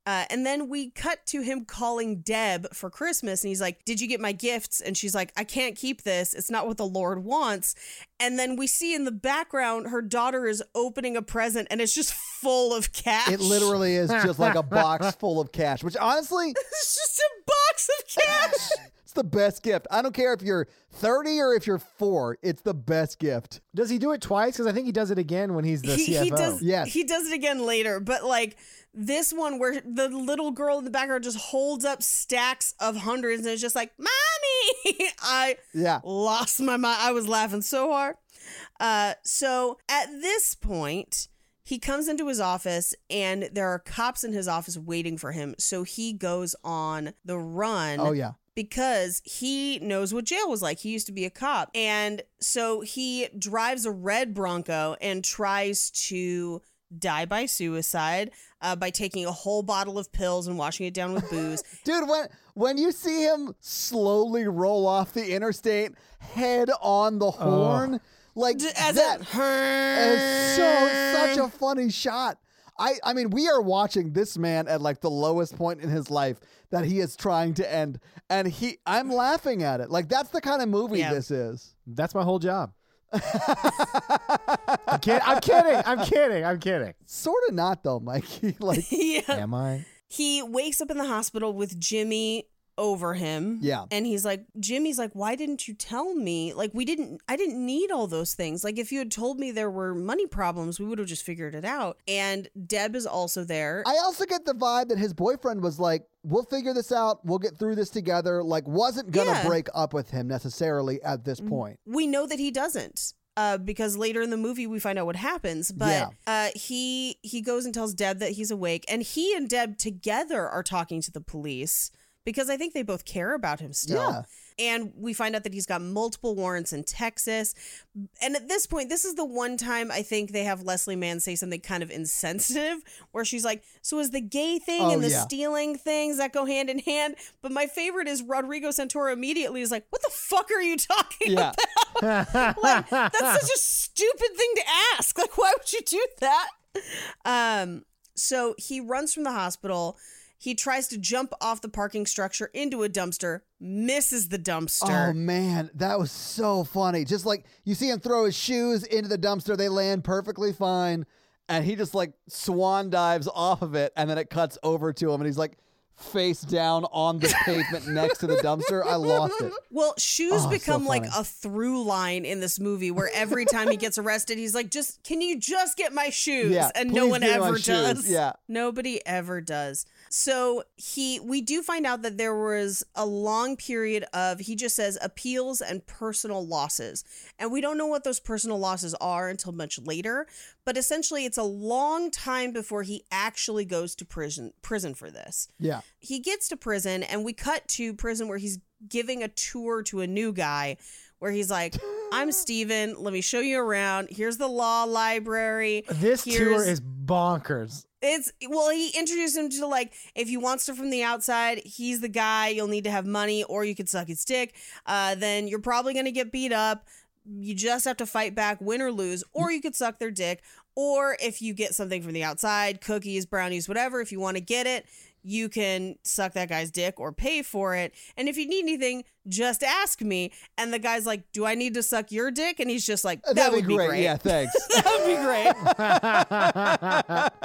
Essentially. Uh, and then we cut to him calling Deb for Christmas, and he's like, "Did you get my gifts?" And she's like, "I can't keep this. It's not what the Lord wants." And then we see in the background her daughter is opening a present, and it's just full of cash. It literally is just like a box [laughs] full of cash, which honestly, [laughs] it's just a box of cash. [laughs] it's the best gift. I don't care if you're 30 or if you're four, it's the best gift. Does he do it twice? Because I think he does it again when he's the he, CFO. he does Yes. he does it again later but like this one where the little girl in the background just holds up stacks of hundreds and it's just like mommy [laughs] i Yeah. lost my mind i was laughing so hard uh so at this point he comes into his office and there are cops in his office waiting for him so he goes on the run Oh, yeah. because he knows what jail was like. He used to be a cop. And so he drives a red Bronco and tries to die by suicide uh, by taking a whole bottle of pills and washing it down with [laughs] booze. Dude, when when you see him slowly roll off the interstate, head on the horn, like D- As that a is so such a [laughs] funny shot. I I mean, we are watching this man at like the lowest point in his life that he is trying to end, and he I'm laughing at it. Like that's the kind of movie Yeah. this is. That's my whole job. I'm, kid- I'm kidding. I'm kidding. I'm kidding. Sort of not though, Mikey. [laughs] like [laughs] yeah. Am I? He wakes up in the hospital with Jimmy over him. Yeah. And he's like, Jimmy's like, why didn't you tell me? Like, we didn't, I didn't need all those things. Like, if you had told me there were money problems, we would have just figured it out. And Deb is also there. I also get the vibe that his boyfriend was like, "We'll figure this out. We'll get through this together." Like, wasn't gonna Yeah. break up with him necessarily at this point. we know that he doesn't. Uh, because later in the movie we find out what happens, but Yeah. uh, he he goes and tells Deb that he's awake, and he and Deb together are talking to the police because I think they both care about him still. Yeah. And we find out that he's got multiple warrants in Texas. And at this point, this is the one time I think they have Leslie Mann say something kind of insensitive, where she's like, So is the gay thing Oh, and the yeah. stealing things that go hand in hand? But my favorite is Rodrigo Santoro immediately is like, What the fuck are you talking Yeah. about? [laughs] Like, that's such a stupid thing to ask. Like, why would you do that? Um, so he runs from the hospital. He tries to jump off the parking structure into a dumpster, misses the dumpster. Oh man, that was so funny. Just like you see him throw his shoes into the dumpster, they land perfectly fine, and he just like swan dives off of it, and then it cuts over to him, and he's like face down on the pavement [laughs] next to the dumpster. I lost it. Well, shoes Oh, so become like a through line in this movie where every time he gets [laughs] arrested, he's like, just can you just get my shoes? Yeah, and no one ever does. Yeah. Nobody ever does. So he we do find out that there was a long period of he just says appeals and personal losses. And we don't know what those personal losses are until much later, but essentially it's a long time before he actually goes to prison prison for this Yeah. he gets to prison and we cut to prison where he's giving a tour to a new guy where he's like i'm steven. Let me show you around. Here's the law library. This tour is bonkers. it's well he introduced him to like if you want stuff from the outside he's the guy. You'll need to have money or you could suck his dick. Uh, then you're probably going to get beat up. You just have to fight back win or lose or you could suck their dick. Or if you get something from the outside cookies brownies whatever if you want to get it you can suck that guy's dick or pay for it and if you need anything just ask me and the guy's like do i need to suck your dick and he's just like uh, that That'd would be be great. great Yeah, thanks. [laughs] that would be great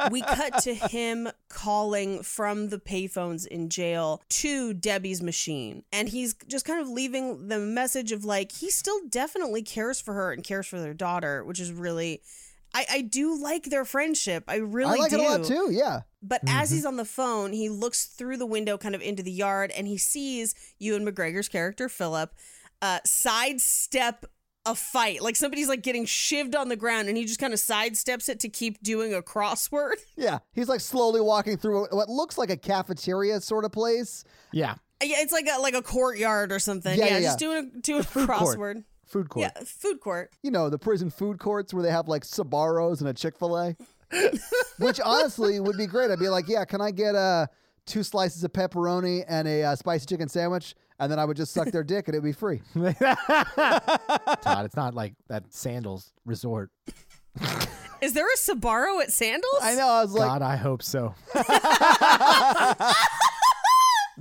[laughs] we cut to him calling from the payphones in jail to Debbie's machine. And he's just kind of leaving the message of like, he still definitely cares for her and cares for their daughter, which is really. I, I do like their friendship. I really I like do. it a lot too. Yeah. But as he's on the phone, he looks through the window kind of into the yard and he sees Ewan McGregor's character, Phillip, uh, sidestep a fight. Like somebody's like getting shivved on the ground and he just kind of sidesteps it to keep doing a crossword. [laughs] Yeah. He's like slowly walking through what looks like a cafeteria sort of place. Yeah. Yeah, it's like a like a courtyard or something. Yeah, Yeah, yeah, just yeah. doing a, doing a Food court. crossword. Food court. Yeah, food court. you know, the prison food courts where they have like Sbarros and a Chick fil A, which honestly would be great. I'd be like, yeah, can I get uh, two slices of pepperoni and a uh, spicy chicken sandwich? and then I would just suck their dick and it'd be free. [laughs] Todd, it's not like that sandals resort. Is there a Sbarro at Sandals? I know. I was like, God, I hope so. [laughs] [laughs]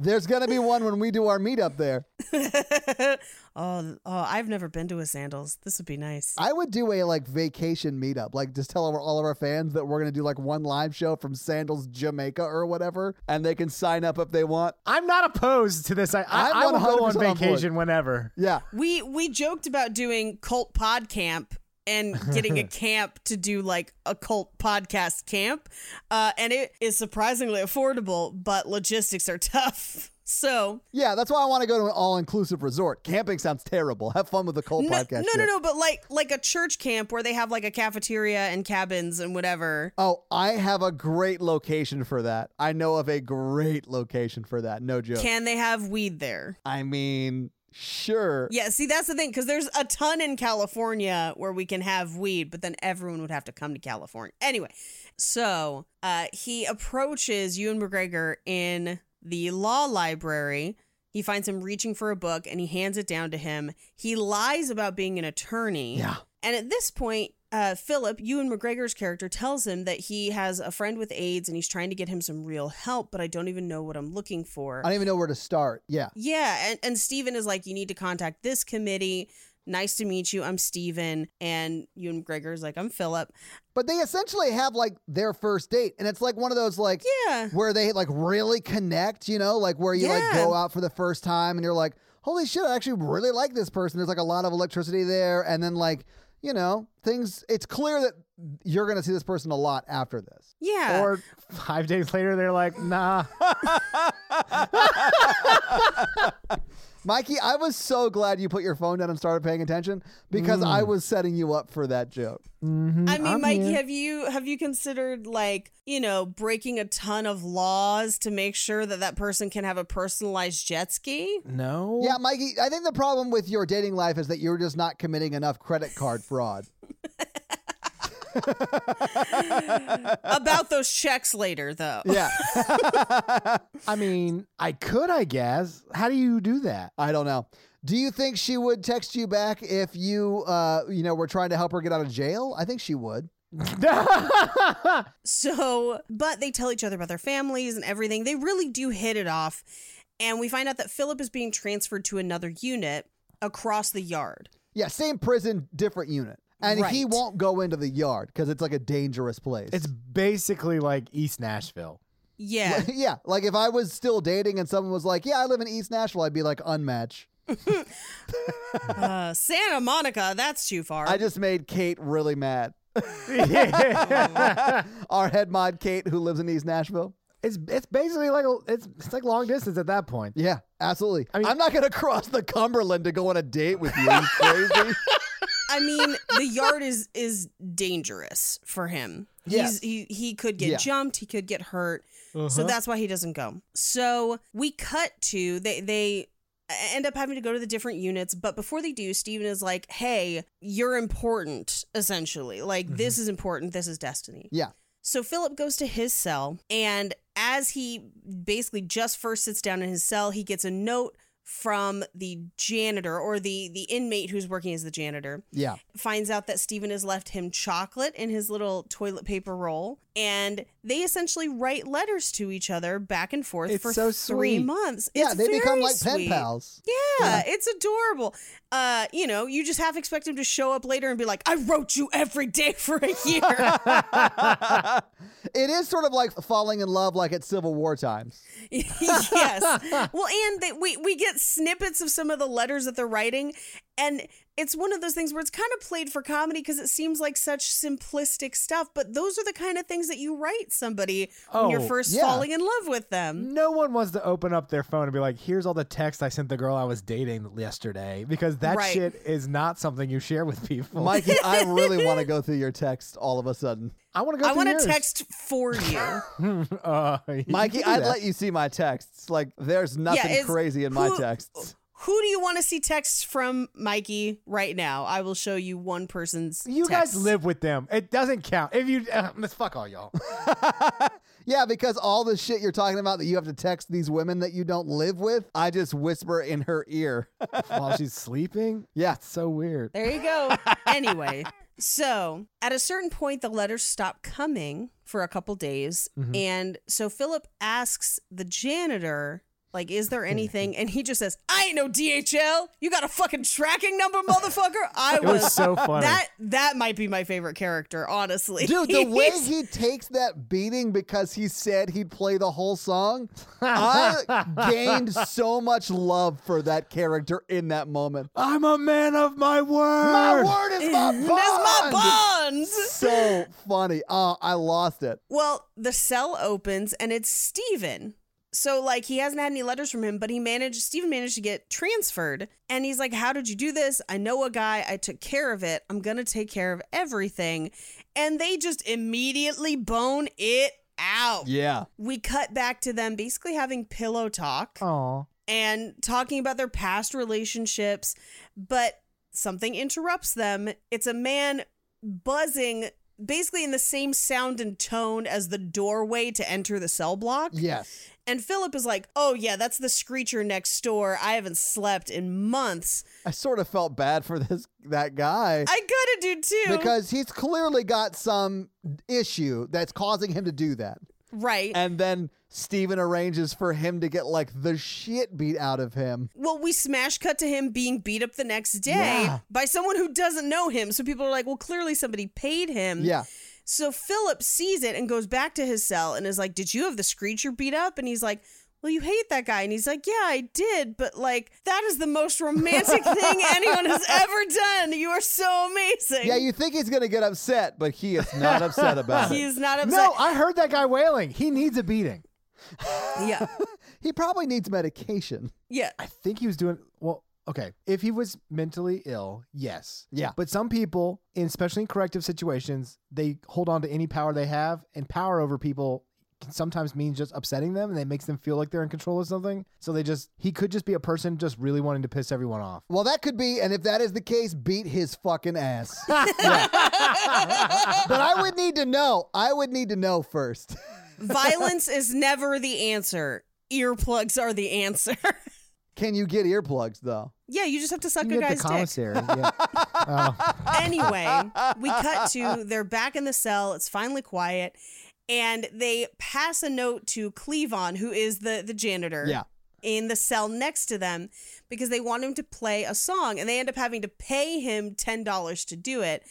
there's gonna be one when we do our meetup there. [laughs] oh, oh, I've never been to a Sandals. This would be nice. I would do a like vacation meetup, like just tell our, all of our fans that we're gonna do like one live show from Sandals, Jamaica, or whatever, and they can sign up if they want. I'm not opposed to this. I, I, I'm I will go 100% on on vacation whenever. Yeah, We we joked about doing cult pod camp and getting a [laughs] camp to do like a cult podcast camp, uh, and it is surprisingly affordable, but logistics are [laughs] tough. So yeah. That's why I want to go to an all-inclusive resort. Camping sounds terrible. Have fun with the Cult no, podcast. no, no, no, but like like a church camp where they have like a cafeteria and cabins and whatever. Oh, I have a great location for that. I know of a great location for that. No joke. Can they have weed there? I mean, sure. Yeah, see, that's the thing, because there's a ton in California where we can have weed, but then everyone would have to come to California. Anyway, so uh, he approaches Ewan McGregor in the law library. He finds him reaching for a book and he hands it down to him. He lies about being an attorney. Yeah. And at this point, uh, Phillip, Ewan McGregor's character, tells him that he has a friend with AIDS and he's trying to get him some real help, but I don't even know what I'm looking for. I don't even know where to start. Yeah. Yeah, and, and Steven is like, you need to contact this committee. Nice to meet you. I'm Steven. And Ewan McGregor's like, I'm Phillip. But they essentially have like their first date. And it's like one of those like Yeah. where they like really connect, you know, like where you like go out for the first time and you're like, holy shit, I actually really like this person. There's like a lot of electricity there. And then like, you know, things it's clear that you're gonna see this person a lot after this. Yeah. Or five days later, they're like, nah. [laughs] Mikey, I was so glad you put your phone down and started paying attention because Mm. I was setting you up for that joke. I mean, I'm Mikey, here. have you have you considered like you know breaking a ton of laws to make sure that that person can have a personalized jet ski? No. Yeah, Mikey, I think the problem with your dating life is that you're just not committing enough credit card fraud. [laughs] [laughs] About those checks later, though. Yeah. [laughs] I mean, I could, I guess. How do you do that? I don't know. Do you think she would text you back if you, uh, you know, were trying to help her get out of jail? I think she would. [laughs] So, but they tell each other about their families and everything. They really do hit it off. And we find out that Phillip is being transferred to another unit across the yard. Yeah, same prison, different unit. And he won't go into the yard because it's like a dangerous place. it's basically like East Nashville. Yeah. [laughs] yeah, like if I was still dating and someone was like, "Yeah, I live in East Nashville," I'd be like, "Unmatch." [laughs] uh, Santa Monica, that's too far. I just made Kate really mad. [laughs] Our head mod Kate, who lives in East Nashville. It's it's basically like a, it's it's like long distance at that point. Yeah, absolutely. I mean- am not gonna cross the Cumberland to go on a date with you. you crazy? I mean, the yard is is dangerous for him. Yes. He's, he he could get Yeah. jumped. He could get hurt. So uh-huh. that's why he doesn't go. So we cut to they they end up having to go to the different units. But before they do, Steven is like, "Hey, you're important. Essentially, like mm-hmm. this is important. This is destiny." Yeah. So Phillip goes to his cell, and as he basically just first sits down in his cell, he gets a note from the janitor or the the inmate who's working as the janitor Yeah. finds out that Steven has left him chocolate in his little toilet paper roll. And they essentially write letters to each other back and forth It's for so three sweet. months. Yeah, It's they become like pen sweet. pals. Yeah, it's adorable. Uh, you know, you just half expect him to show up later and be like, I wrote you every day [laughs] for a year. [laughs] It is sort of like falling in love like at Civil War times. [laughs] yes. Well, and they, we we get snippets of some of the letters that they're writing, and it's one of those things where it's kind of played for comedy because it seems like such simplistic stuff. But those are the kind of things that you write somebody when you're Oh, first yeah. falling in love with them. No one wants to open up their phone and be like, "Here's all the text I sent the girl I was dating yesterday," because that Right. shit is not something you share with people. Mikey, I really want to [laughs] go through your text all of a sudden. I want to go. Through I want to text for you. [laughs] Uh, you Mikey, I'd let you see my texts. Like, there's nothing it's- crazy in my who- texts. Who do you want to see texts from, Mikey? Right now, I will show you one person's. You text. guys live with them. It doesn't count. If you, uh, fuck all y'all. [laughs] Yeah, because all the shit you're talking about that you have to text these women that you don't live with, I just whisper in her ear. [laughs] While she's sleeping. Yeah. It's so weird. There you go. [laughs] anyway, so at a certain point, the letters stop coming for a couple days. And so Phillip asks the janitor, like, is there anything? And he just says, I ain't no DHL. You got a fucking tracking number, [laughs] motherfucker. I It was so funny. That that might be my favorite character, honestly. Dude, the [laughs] way he takes that beating because he said he'd play the whole song, I [laughs] gained so much love for that character in that moment. I'm a man of my word. My word is my bond. That's my bonds. So funny. Oh, I lost it. Well, the cell opens and it's Steven. So like he hasn't had any letters from him, but he managed Steven managed to get transferred. And he's like, How did you do this? I know a guy, I took care of it. I'm gonna take care of everything. And they just immediately bone it out. Yeah. We cut back to them basically having pillow talk Aw. and talking about their past relationships, but something interrupts them. It's a man buzzing basically in the same sound and tone as the doorway to enter the cell block. Yes. And Phillip is like, "Oh yeah, that's the screecher next door. I haven't slept in months." I sort of felt bad for [laughs] this that guy I gotta do too. because he's clearly got some issue that's causing him to do that. Right. And then Steven arranges for him to get like the shit beat out of him. Well, we smash cut to him being beat up the next day Yeah. by someone who doesn't know him. So people are like, well, clearly somebody paid him. Yeah. So Phillip sees it and goes back to his cell and is like, Did you have the screecher beat up? And he's like, Well, you hate that guy. And he's like, Yeah, I did. But like, that is the most romantic thing anyone has [laughs] ever done. You are so amazing. Yeah, you think he's going to get upset, but he is not upset about [laughs] it. He's not upset. No, I heard that guy wailing. He needs a beating. [laughs] yeah. He probably needs medication. Yeah. I think he was doing well. Okay, if he was mentally ill, yes. Yeah. But some people, in especially in corrective situations, they hold on to any power they have, and power over people can sometimes means just upsetting them, and it makes them feel like they're in control of something. So they just he could just be a person just really wanting to piss everyone off. Well, that could be, and if that is the case, beat his fucking ass. [laughs] But I would need to know. I would need to know first. [laughs] Violence is never the answer. Earplugs are the answer. [laughs] Can you get earplugs though? yeah, you just have to suck You a get the guy's dick. commissary. yeah. Oh. anyway, we cut to they're back in the cell. It's finally quiet, and they pass a note to Cleavon, who is the the janitor. Yeah. In the cell next to them because they want him to play a song and they end up having to pay him $10 to do it.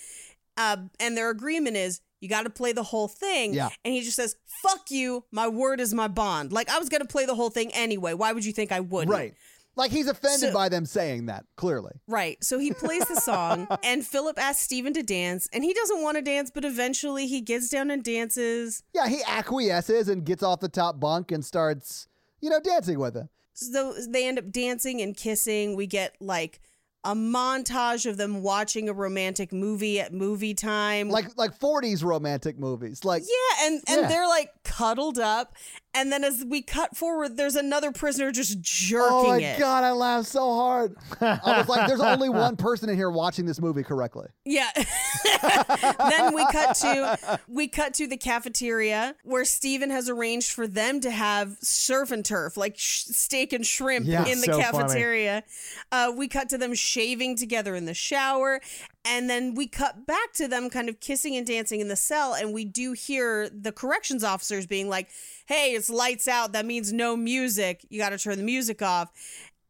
Uh, and their agreement is you got to play the whole thing. Yeah. And he just says, fuck you. My word is my bond. Like, I was going to play the whole thing anyway. Why would you think I wouldn't? Right. Like he's offended So- by them saying that, clearly. Right. So he plays the song, [laughs] and Phillip asks Steven to dance, and he doesn't want to dance, but eventually he gets down and dances. Yeah, he acquiesces and gets off the top bunk and starts, you know, dancing with him. So they end up dancing and kissing. We get like a montage of them watching a romantic movie at movie time. Like like 40s romantic movies. Like yeah, and and Yeah. they're like cuddled up, and then as we cut forward, there's another prisoner just jerking Oh my it. god, I laughed so hard. I was like, there's only one person in here watching this movie correctly. Yeah. [laughs] then we cut to we cut to the cafeteria where Steven has arranged for them to have surf and turf, like sh- steak and shrimp Yeah, in the so cafeteria. Uh, we cut to them shaving together in the shower, and then we cut back to them kind of kissing and dancing in the cell, and we do hear the corrections officers being like, "Hey, it's lights out. That means no music. You got to turn the music off."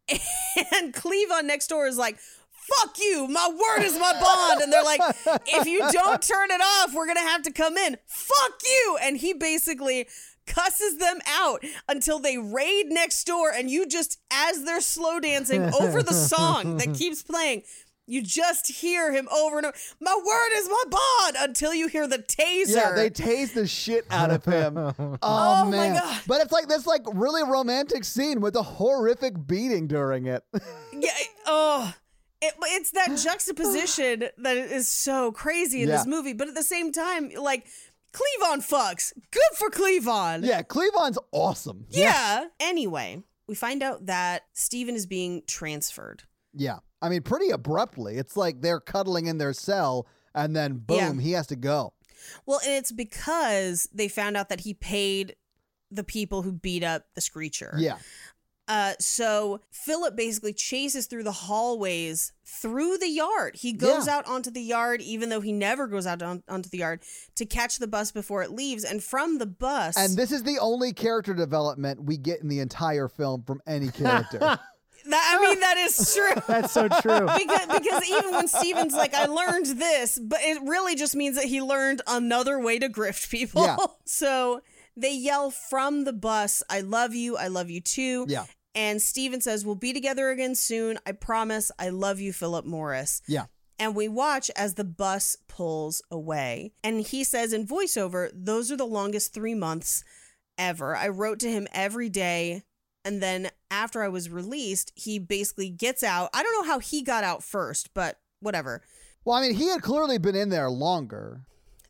[laughs] And Cleavon next door is like, fuck you. My word is my bond. And they're like, if you don't turn it off, we're going to have to come in. Fuck you. And he basically cusses them out until they raid next door. And you just, as they're slow dancing over the song that [laughs] keeps playing, you just hear him over and over. My word is my bond until you hear the taser. Yeah, they tase the shit out of him. [laughs] Oh, Oh, my. God. But it's like this like really romantic scene with a horrific beating during it. [laughs] Yeah. Oh, it, it's that juxtaposition that is so crazy in Yeah. this movie. But at the same time, like Cleavon fucks. Good for Cleavon. yeah, Cleavon's awesome. Yeah. Anyway, we find out that Steven is being transferred. Yeah. I mean, pretty abruptly. It's like they're cuddling in their cell and then boom, Yeah. he has to go. Well, and it's because they found out that he paid the people who beat up the Screecher. Yeah. Uh, so Phillip basically chases through the hallways through the yard. He goes Yeah. out onto the yard, even though he never goes out on, onto the yard to catch the bus before it leaves. And from the bus, And this is the only character development we get in the entire film from any [laughs] character. That, I mean, that is true. [laughs] That's so true. [laughs] because, because even when Steven's like, I learned this, but it really just means that he learned another way to grift people. Yeah. [laughs] So they yell from the bus, I love you, I love you too. Yeah. And Steven says, We'll be together again soon. I promise. I love you, Phillip Morris. yeah. And we watch as the bus pulls away. And he says in voiceover, Those are the longest three months ever. I wrote to him every day. And then after I was released, he basically gets out. I don't know how he got out first, but whatever. Well, I mean, he had clearly been in there longer.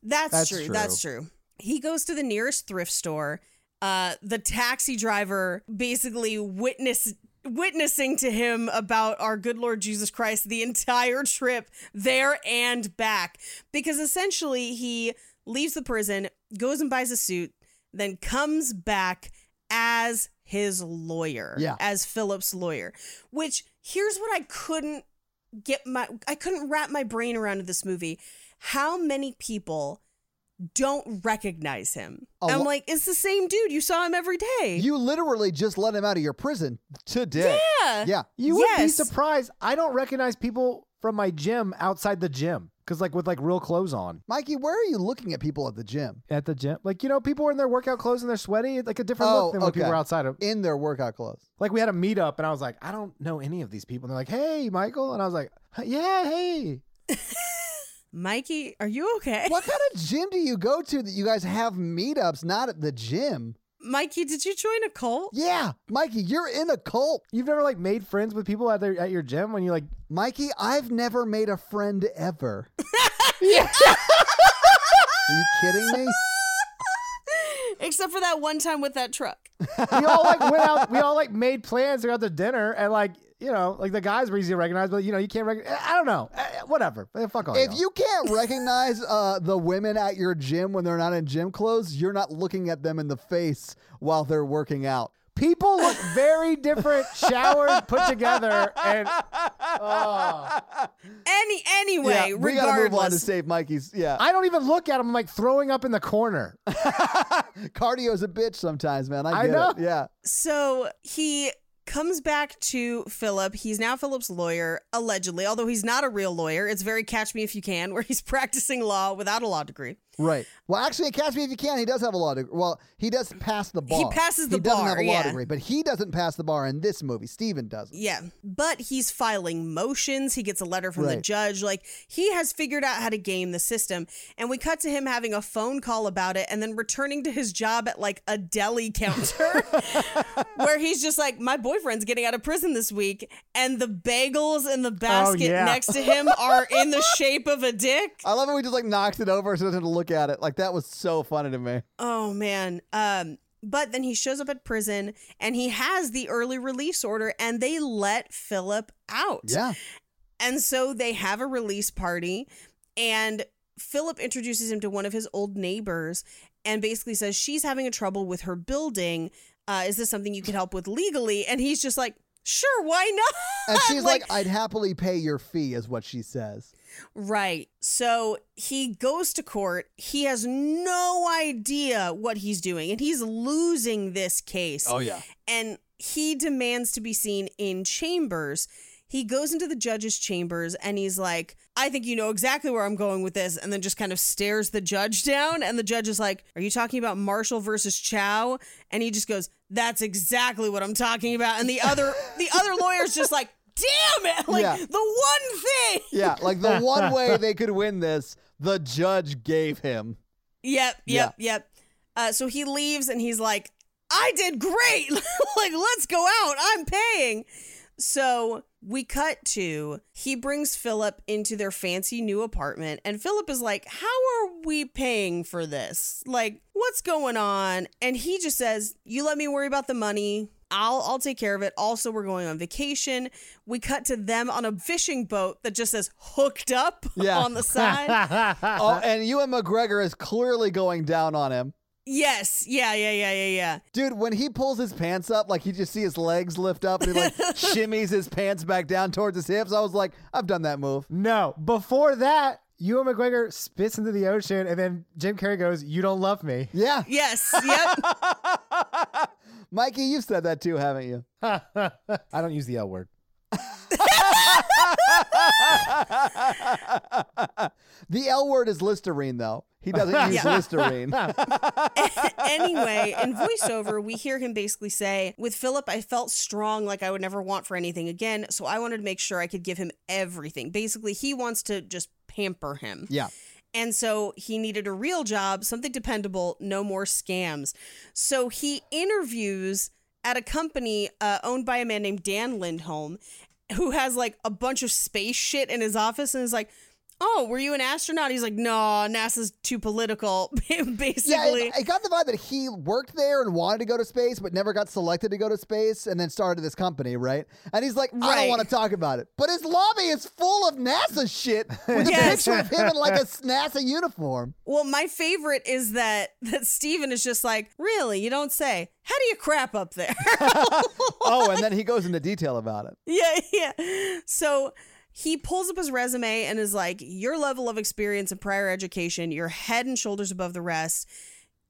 That's, That's true. true. That's true. He goes to the nearest thrift store. Uh, the taxi driver basically witness witnessing to him about our good Lord Jesus Christ the entire trip there and back because essentially he leaves the prison, goes and buys a suit, then comes back as his lawyer, Yeah. as Phillip's lawyer. Which here's what I couldn't get my I couldn't wrap my brain around in this movie. How many people don't recognize him? A I'm lo- like, it's the same dude. You saw him every day. You literally just let him out of your prison today. yeah. Yeah. You would be surprised. I don't recognize people from my gym outside the gym because, like, with like real clothes on Mikey, where are you looking at people at the gym? at the gym, like you know, people are in their workout clothes and they're sweaty. It's like a different Oh, look than when people are outside of. In their workout clothes. Like we had a meetup and I was like, I don't know any of these people. And they're like, Hey, Michael, and I was like, Yeah, hey. [laughs] Mikey, are you okay? What kind of gym do you go to that you guys have meetups not at the gym? Mikey, did you join a cult? Yeah, Mikey, you're in a cult. You've never like made friends with people at their at your gym when you're like Mikey, I've never made a friend ever. [laughs] Are you kidding me? Except for that one time with that truck. [laughs] we all like went out we all like made plans to go out to dinner and like you know like the guys were easy to recognize but you know you can't recognize I don't know Eh, whatever Eh, fuck all If y'all. you can't recognize uh, the women at your gym when they're not in gym clothes, you're not looking at them in the face while they're working out. People look very different [laughs] showered put together and oh. Any anyway, yeah, we gotta move on to save Mikey's. Yeah, I don't even look at him. I'm like throwing up in the corner [laughs] cardio's a bitch sometimes, man. I I know. it. Yeah, So he comes back to Phillip. He's now Phillip's lawyer, allegedly, although he's not a real lawyer. It's very catch me if you can, where he's [laughs] practicing law without a law degree. Right. Well, actually, catch me if you can. He does have a law degree. Well, he does pass the bar. He passes the He doesn't have a law yeah. degree, but he doesn't pass the bar in this movie. Steven doesn't. Yeah. But he's filing motions. He gets a letter from the judge. Like he has figured out how to game the system. And we cut to him having a phone call about it and then returning to his job at like a deli counter [laughs] where he's just like, My boyfriend's getting out of prison this week. And the bagels in the oh, basket yeah. next to him are in the shape of a dick. I love how We just like knocks it over so he doesn't to look at it. Like that was so funny to me. Oh man. Um but then he shows up at prison and he has the early release order and they let Phillip out. Yeah. And so they have a release party and Phillip introduces him to one of his old neighbors and basically says she's having a trouble with her building. Uh, is this something you could help with legally? And he's just like, sure, why not? And she's [laughs] like, I'd happily pay your fee, is what she says. Right. So he goes to court. He has no idea what he's doing, and he's losing this case. Oh, yeah. And he demands to be seen in chambers. He goes into the judge's chambers and he's like, I think you know exactly where I'm going with this. And then just kind of stares the judge [laughs] down. And the judge is like, Are you talking about Marshall versus Chow? And he just goes, That's exactly what I'm talking about. And the other the other lawyer's just like, Damn it! Like Yeah. the one thing. Yeah, like the one way [laughs] they could win this, the judge gave him. Yep, yep, yep. Uh, so he leaves and he's like, I did great. [laughs] like, let's go out. I'm paying. So we cut to he brings Phillip into their fancy new apartment, and Phillip is like, How are we paying for this? Like, what's going on? And he just says, You let me worry about the money. I'll I'll take care of it. Also, we're going on vacation. We cut to them on a fishing boat that just says hooked up [laughs] Yeah. on the side. [laughs] oh, and Ewan McGregor is clearly going down on him. yes. Yeah, yeah, yeah, yeah, yeah. Dude, when he pulls his pants up, like you just see his legs lift up and he like [laughs] shimmies his pants back down towards his hips. I was like, I've done that move. No, before that, Ewan McGregor spits into the ocean, and then Jim Carrey goes, "You don't love me." Yeah. Yes. Yep. Mikey, you've said that too, haven't you? [laughs] I don't use the L word. [laughs] The L word is Listerine, though. He doesn't [laughs] use Listerine. anyway, in voiceover, we hear him basically say, With Phillip, I felt strong like I would never want for anything again. So I wanted to make sure I could give him everything. Basically, he wants to just pamper him. yeah. And so he needed a real job, something dependable, no more scams. So he interviews at a company uh, owned by a man named Dan Lindholm, who has like a bunch of space shit in his office and is like, Oh, were you an astronaut? He's like, No, NASA's too political. [laughs] Basically. Yeah, I, got the vibe that he worked there and wanted to go to space, but never got selected to go to space, and then started this company, right? And he's like, I don't want to talk about it. But his lobby is full of NASA shit with a [laughs] picture of him in like a NASA uniform. Well, my favorite is that [laughs] that Steven is just like, really, you don't say. How do you crap up there? Oh, and then he goes into detail about it. yeah, yeah. So he pulls up his resume and is like, your level of experience and prior education, you're head and shoulders above the rest.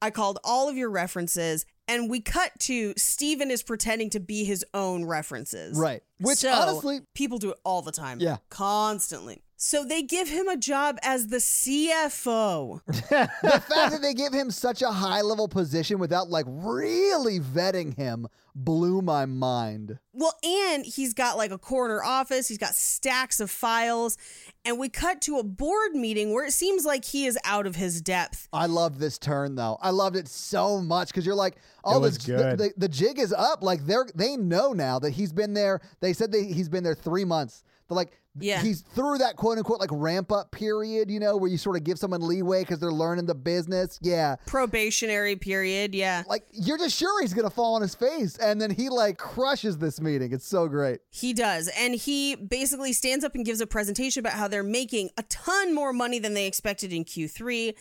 I called all of your references, and we cut to Steven is pretending to be his own references. Right. Which So, honestly, people do it all the time. Yeah. Constantly. So they give him a job as the CFO. [laughs] the fact that they give him such a high level position without like really vetting him blew my mind. Well, and he's got like a corner office, he's got stacks of files, and we cut to a board meeting where it seems like he is out of his depth. I loved this turn though. I loved it so much because you're like, oh, was the, good. The, the, the jig is up. Like they're they know now that he's been there. They said they, he's been there three months. They're like, Yeah. he's through that quote unquote like ramp up period, you know, where you sort of give someone leeway because they're learning the business. Yeah. Probationary period, yeah. Like you're just sure he's gonna fall on his face, and then he like crushes this meeting. It's so great. He does. And he basically stands up and gives a presentation about how they're making a ton more money than they expected in Q3.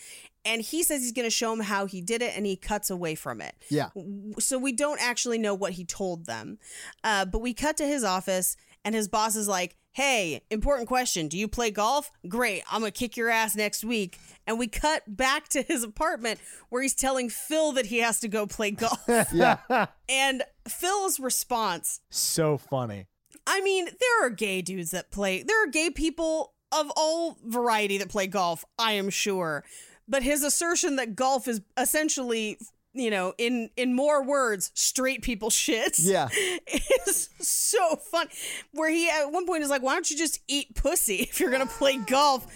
And he says he's going to show them how he did it, and he cuts away from it. Yeah. So we don't actually know what he told them. Uh, but we cut to his office, and his boss is like, Hey, important question. Do you play golf? Great. I'm going to kick your ass next week. And we cut back to his apartment where he's telling Phil that he has to go play golf. [laughs] Yeah. and Phil's response So funny. I mean, there are gay dudes that play. There are gay people of all variety that play golf, I am sure. But his assertion that golf is essentially, you know, in in more words, straight people shits. Yeah. [laughs] Is so fun. Where he at one point is like, "Why don't you just eat pussy if you're gonna play golf?"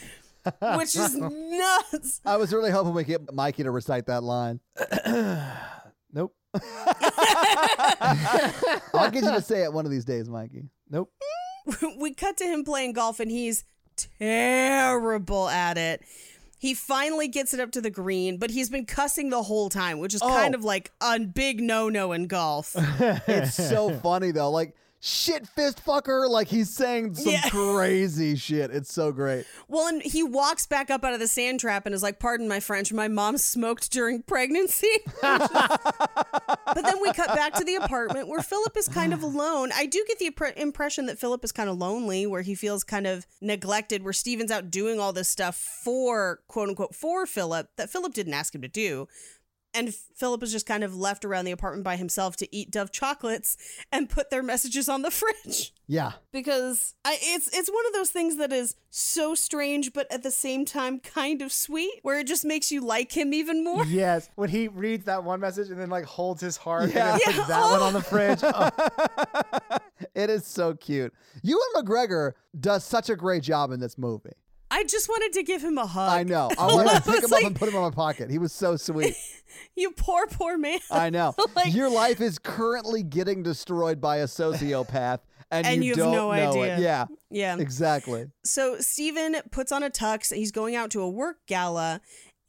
Which is [laughs] nuts. I was really hoping we get Mikey to recite that line. [clears throat] Nope. [laughs] I'll get you to say it one of these days, Mikey. Nope. we cut to him playing golf and he's terrible at it. He finally gets it up to the green, but he's been cussing the whole time, which is oh. kind Oh. of like a big no no in golf. [laughs] It's so funny though. Like shit fist fucker. Like he's saying some Yeah. [laughs] crazy shit. It's so great. well, and he walks back up out of the sand trap and is like, Pardon my French, my mom smoked during pregnancy. [laughs] but then we cut back to the apartment where Phillip is kind of alone. I do get the impre- impression that Phillip is kind of lonely, where he feels kind of neglected, where Steven's out doing all this stuff for quote unquote for Phillip that Phillip didn't ask him to do. And Philip is just kind of left around the apartment by himself to eat Dove chocolates and put their messages on the [laughs] fridge Yeah. because I, it's it's one of those things that is so strange, but at the same time kind of sweet, where it just makes you like him even more. Yes. When he reads that one message and then like holds his heart Yeah. and then puts that one on the oh. fridge. [laughs] Oh, [laughs] It is so cute. Ewan McGregor does such a great job in this movie. I just wanted to give him a hug. I know. [laughs] I wanted to pick him like- up and put him in my pocket. He was so sweet. [laughs] You poor, poor man. I know. [laughs] Like- Your life is currently getting destroyed by a sociopath, and, And you, you have don't no know idea. it. Yeah. Yeah. Exactly. So Steven puts on a tux. He's going out to a work gala.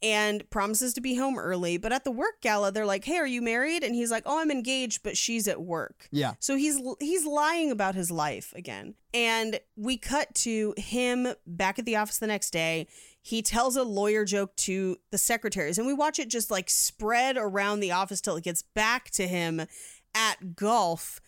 And promises to be home early. But at the work gala, they're like, "Hey, are you married?" And he's like, "Oh, I'm engaged, but she's at work." Yeah. So he's he's lying about his life again. And we cut to him back at the office the next day. He tells a lawyer joke to the secretaries, and we watch it just like spread around the office till it gets back to him at golf.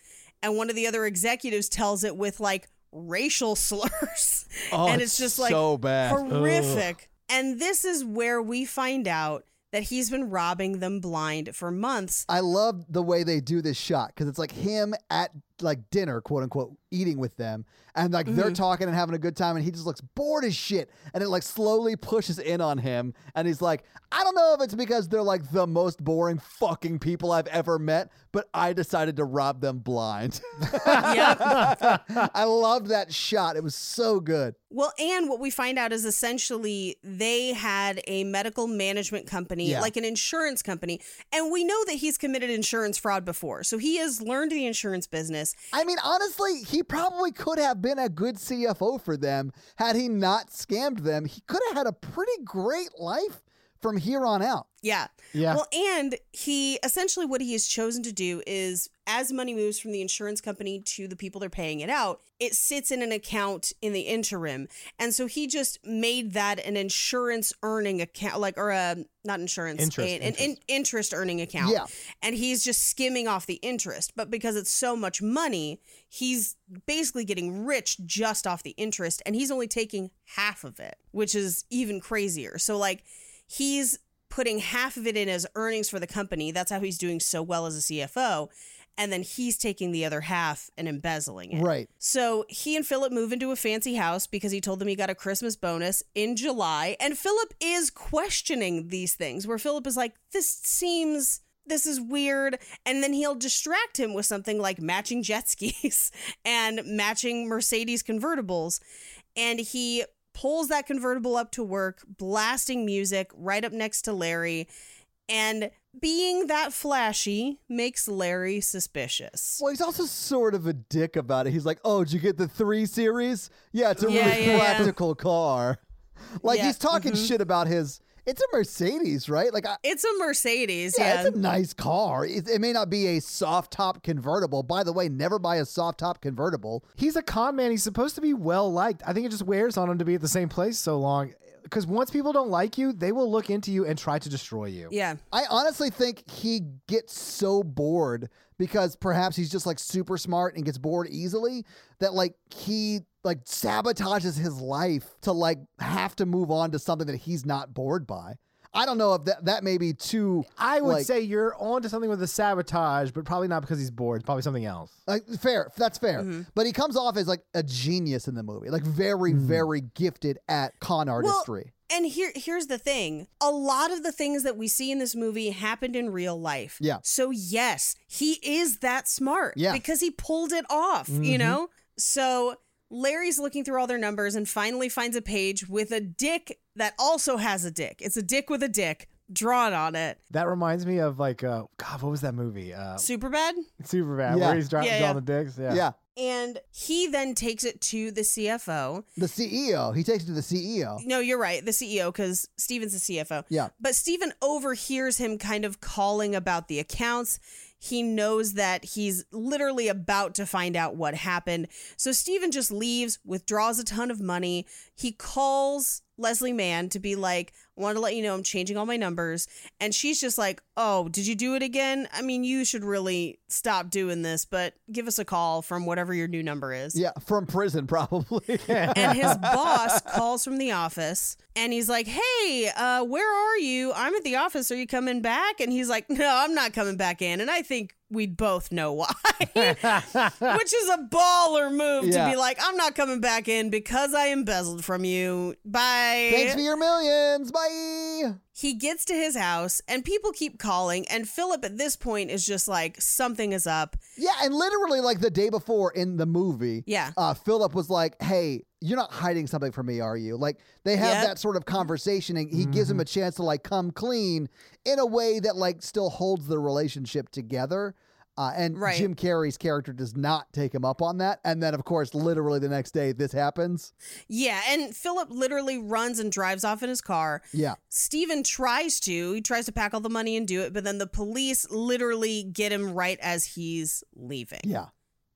And one of the other executives tells it with like racial [laughs] slurs. Oh, and it's it's just like so bad. horrific. And this is where we find out that he's been robbing them blind for months. I love the way they do this shot because it's like him at like dinner, quote unquote, eating with them, and like they're mm-hmm. talking and having a good time, and he just looks bored as shit, and it like slowly pushes in on him, and he's like, I don't know if it's because they're like the most boring fucking people I've ever met, but I decided to rob them blind. yep. [laughs] I loved that shot; it was so good. Well, and what we find out is essentially they had a medical management company, Yeah. like an insurance company. And we know that he's committed insurance fraud before. So he has learned the insurance business. I mean, honestly, he probably could have been a good CFO for them had he not scammed them. He could have had a pretty great life from here on out. Yeah. Yeah. Well, and he essentially what he has chosen to do is as money moves from the insurance company to the people they're paying it out, it sits in an account in the interim. And so he just made that an insurance earning account, like, or a, not insurance, Interest, an interest. in- interest earning account. Yeah. And he's just skimming off the interest. But because it's so much money, he's basically getting rich just off the interest. And he's only taking half of it, which is even crazier. So, like, he's putting half of it in as earnings for the company. That's how he's doing so well as a CFO. And then he's taking the other half and embezzling it. Right. So he and Phillip move into a fancy house because he told them he got a Christmas bonus in July. And Phillip is questioning these things, where Phillip is like, this seems. This is weird. And then he'll distract him with something like matching jet skis [laughs] and matching Mercedes convertibles. And he pulls that convertible up to work, blasting music right up next to Larry. And being that flashy makes Larry suspicious. Well, he's also sort of a dick about it. He's like, "Oh, did you get the three series? Yeah, it's a Yeah, really yeah, yeah. practical car." Like Yeah, he's talking mhm. shit about his. It's a Mercedes, right? Like, I, It's a Mercedes, yeah, yeah. it's a nice car. It, it may not be a soft top convertible. By the way, never buy a soft top convertible. He's a con man. He's supposed to be well liked. I think it just wears on him to be at the same place so long. Because once people don't like you, they will look into you and try to destroy you. yeah. I honestly think he gets so bored because perhaps he's just like super smart and gets bored easily that like he like sabotages his life to like have to move on to something that he's not bored by. I don't know if that that may be too I would like, say you're on to something with the sabotage, but probably not because he's bored. Probably something else. like fair. That's fair. Mm-hmm. But he comes off as like a genius in the movie. Like very very gifted at con artistry. And here here's the thing. A lot of the things that we see in this movie happened in real life. Yeah. So yes, he is that smart. Yeah. Because he pulled it off, you know? So Larry's looking through all their numbers and finally finds a page with a dick that also has a dick. It's a dick with a dick drawn on it. That reminds me of like, uh, God, what was that movie? Uh, Superbad. Super bad, Yeah. where he's dra- Yeah, drawing yeah. the dicks. Yeah. yeah. And he then takes it to the CFO. The CEO. He takes it to the CEO. No, you're right. The CEO, because Steven's the CFO. Yeah. But Steven overhears him kind of calling about the accounts. He knows that he's literally about to find out what happened. So Steven just leaves, withdraws a ton of money. He calls Leslie Mann to be like, want to let you know I'm changing all my numbers. And she's just like, Oh, did you do it again? I mean, you should really stop doing this, but give us a call from whatever your new number is. Yeah, from prison probably. [laughs] and his [laughs] boss calls from the office and he's like, Hey, uh, where are you? I'm at the office. Are you coming back? And he's like, No, I'm not coming back in. And I think we'd both know why. [laughs] Which is a baller move Yeah. to be like, I'm not coming back in because I embezzled from you. Bye. Thanks for your millions. Bye. He gets to his house and people keep calling. And Phillip at this point is just like, Something is up. Yeah, and literally like the day before in the movie, Yeah. uh, Phillip was like, "Hey, you're not hiding something from me, are you?" Like they have Yep. that sort of conversation, and he gives him a chance to like come clean in a way that like still holds the relationship together. Uh, and Right. Jim Carrey's character does not take him up on that. And then, of course, literally the next day, this happens. Yeah, and Phillip literally runs and drives off in his car. Yeah. Steven tries to, he tries to pack all the money and do it, but then the police literally get him right as he's leaving. Yeah.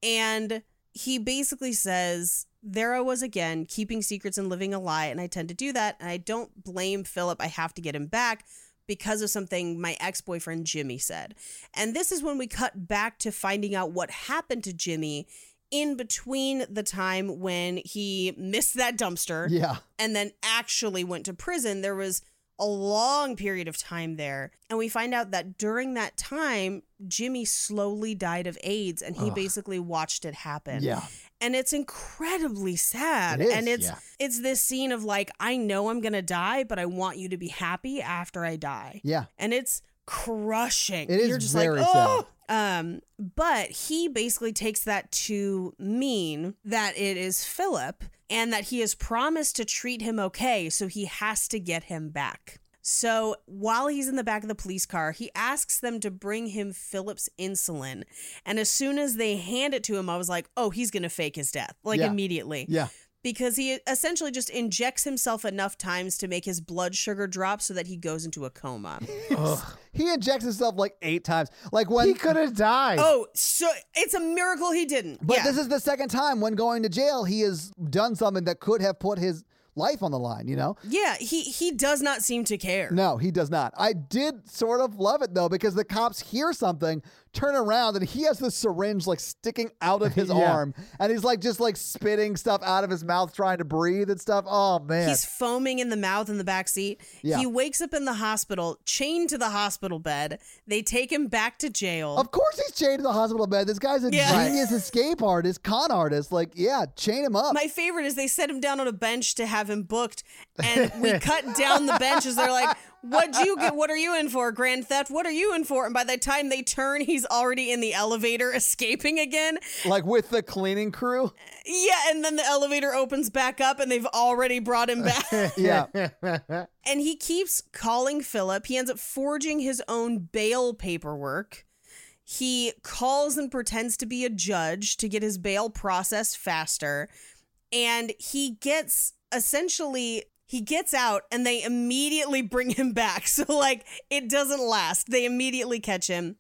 And he basically says, There I was again, keeping secrets and living a lie, and I tend to do that. And I don't blame Phillip. I have to get him back because of something my ex boyfriend Jimmy said. And this is when we cut back to finding out what happened to Jimmy in between the time when he missed that dumpster Yeah. and then actually went to prison, there was a long period of time there. And we find out that during that time, Jimmy slowly died of AIDS and he basically watched it happen. Yeah. And it's incredibly sad. It and it's yeah. it's this scene of like, I know I'm gonna die, but I want you to be happy after I die. Yeah. And it's crushing. It is You're just very like, sad. oh. Um, but he basically takes that to mean that it is Phillip and that he has promised to treat him okay, so he has to get him back. So while he's in the back of the police car, he asks them to bring him Phillip's insulin. And as soon as they hand it to him, I was like, oh, he's going to fake his death, like Yeah. immediately Yeah. because he essentially just injects himself enough times to make his blood sugar drop so that he goes into a coma. [laughs] He injects himself like eight times. Like when He could have died. oh, so it's a miracle he didn't. But yeah. this is the second time when going to jail, he has done something that could have put his life on the line, you know? yeah, he he does not seem to care. No, he does not. I did sort of love it though, because the cops hear something, turn around, and he has the syringe like sticking out of [laughs] his Yeah. arm. And he's like just like spitting stuff out of his mouth, trying to breathe and stuff. Oh man. He's foaming in the mouth in the back seat. Yeah. He wakes up in the hospital, chained to the hospital bed. They take him back to jail. of course he's chained to the hospital bed. This guy's a Yeah. genius escape artist, con artist. Like, yeah, chain him up. My favorite is they set him down on a bench to have him booked, and we cut down the benches. They're like, "What'd you get? What are you in for? Grand theft? What are you in for?" And by the time they turn, he's already in the elevator, escaping again. like with the cleaning crew. Yeah, and then the elevator opens back up, and they've already brought him back. [laughs] Yeah. [laughs] and he keeps calling Phillip. He ends up forging his own bail paperwork. He calls and pretends to be a judge to get his bail processed faster. And he gets essentially he gets out and they immediately bring him back. [laughs] So like it doesn't last. They immediately catch him.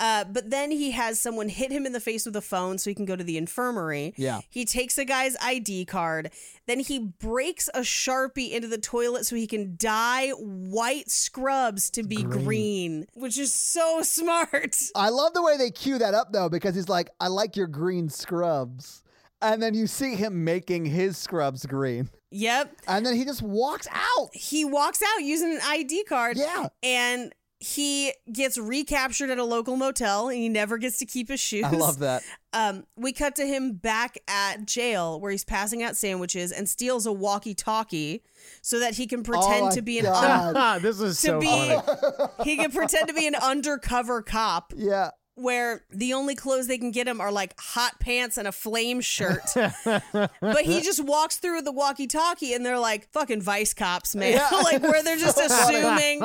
Uh, but then he has someone hit him in the face with a phone so he can go to the infirmary. Yeah. He takes a guy's ID card. Then he breaks a Sharpie into the toilet so he can dye white scrubs to be green, which is so smart. [laughs] I love the way they cue that up though, because he's like, I like your green scrubs. And then you see him making his scrubs green. Yep. And then he just walks out. He walks out using an ID card. Yeah. And he gets recaptured at a local motel and he never gets to keep his shoes. I love that. Um, we cut to him back at jail where he's passing out sandwiches and steals a walkie-talkie so that he can pretend Oh to be an God. [laughs] this is to so be funny. [laughs] he can pretend to be an undercover cop Yeah. Where the only clothes they can get him are like hot pants and a flame shirt. [laughs] but he just walks through the walkie-talkie and they're like fucking vice cops, man. [laughs] like where they're just [laughs] assuming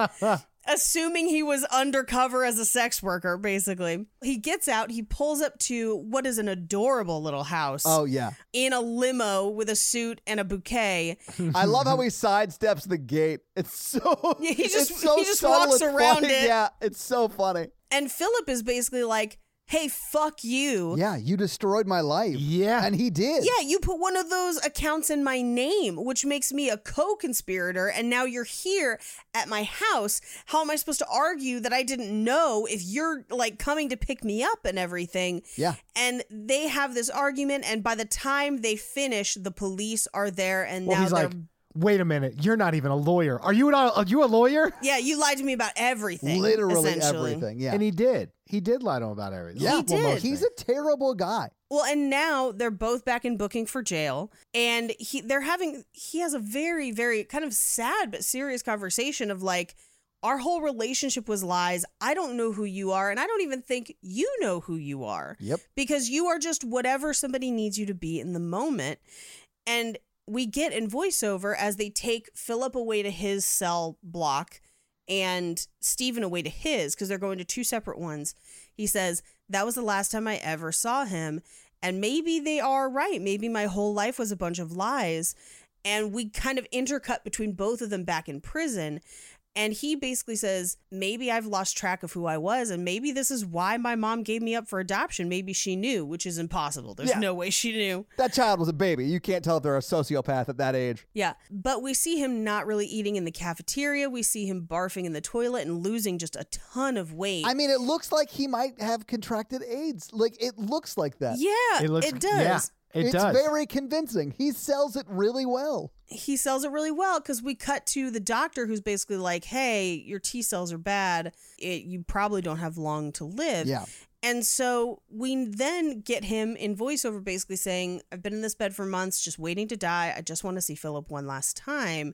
assuming he was undercover as a sex worker basically. He gets out, he pulls up to what is an adorable little house Oh yeah. in a limo with a suit and a bouquet. I love how he sidesteps the gate. It's so Yeah, he just- so he just walks around funny. it. Yeah, it's so funny. And Phillip is basically like, "Hey, fuck you." Yeah, you destroyed my life. Yeah. And he did. Yeah, you put one of those accounts in my name, which makes me a co conspirator, and now you're here at my house. How am I supposed to argue that I didn't know if you're like coming to pick me up and everything? Yeah. And they have this argument, and by the time they finish, the police are there, and Well, now he's they're. like, wait a minute, you're not even a lawyer. Are you not? Are you a lawyer? yeah, you lied to me about everything. Literally essentially. everything. Yeah. And he did. He did lie to him about everything. yeah, He well, did. he's a terrible guy. Well, and now they're both back in booking for jail, and he they're having he has a very very kind of sad but serious conversation of like our whole relationship was lies. I don't know who you are, and I don't even think you know who you are. Yep. Because you are just whatever somebody needs you to be in the moment. And we get in voiceover as they take Phillip away to his cell block and Steven away to his because they're going to two separate ones. He says, That was the last time I ever saw him. And maybe they are right. Maybe my whole life was a bunch of lies. And we kind of intercut between both of them back in prison. And he basically says, maybe I've lost track of who I was, and maybe this is why my mom gave me up for adoption. Maybe she knew, which is impossible. There's Yeah. no way she knew. That child was a baby. You can't tell if they're a sociopath at that age. Yeah. But we see him not really eating in the cafeteria. We see him barfing in the toilet and losing just a ton of weight. I mean, it looks like he might have contracted AIDS. Like it looks like that. yeah, It looks. does. Yeah, it it's does. very convincing. He sells it really well. he sells it really well because we cut to the doctor who's basically like, "Hey, your T cells are bad. It, you probably don't have long to live." Yeah. And so we then get him in voiceover basically saying, I've been in this bed for months, just waiting to die. I just want to see Phillip one last time.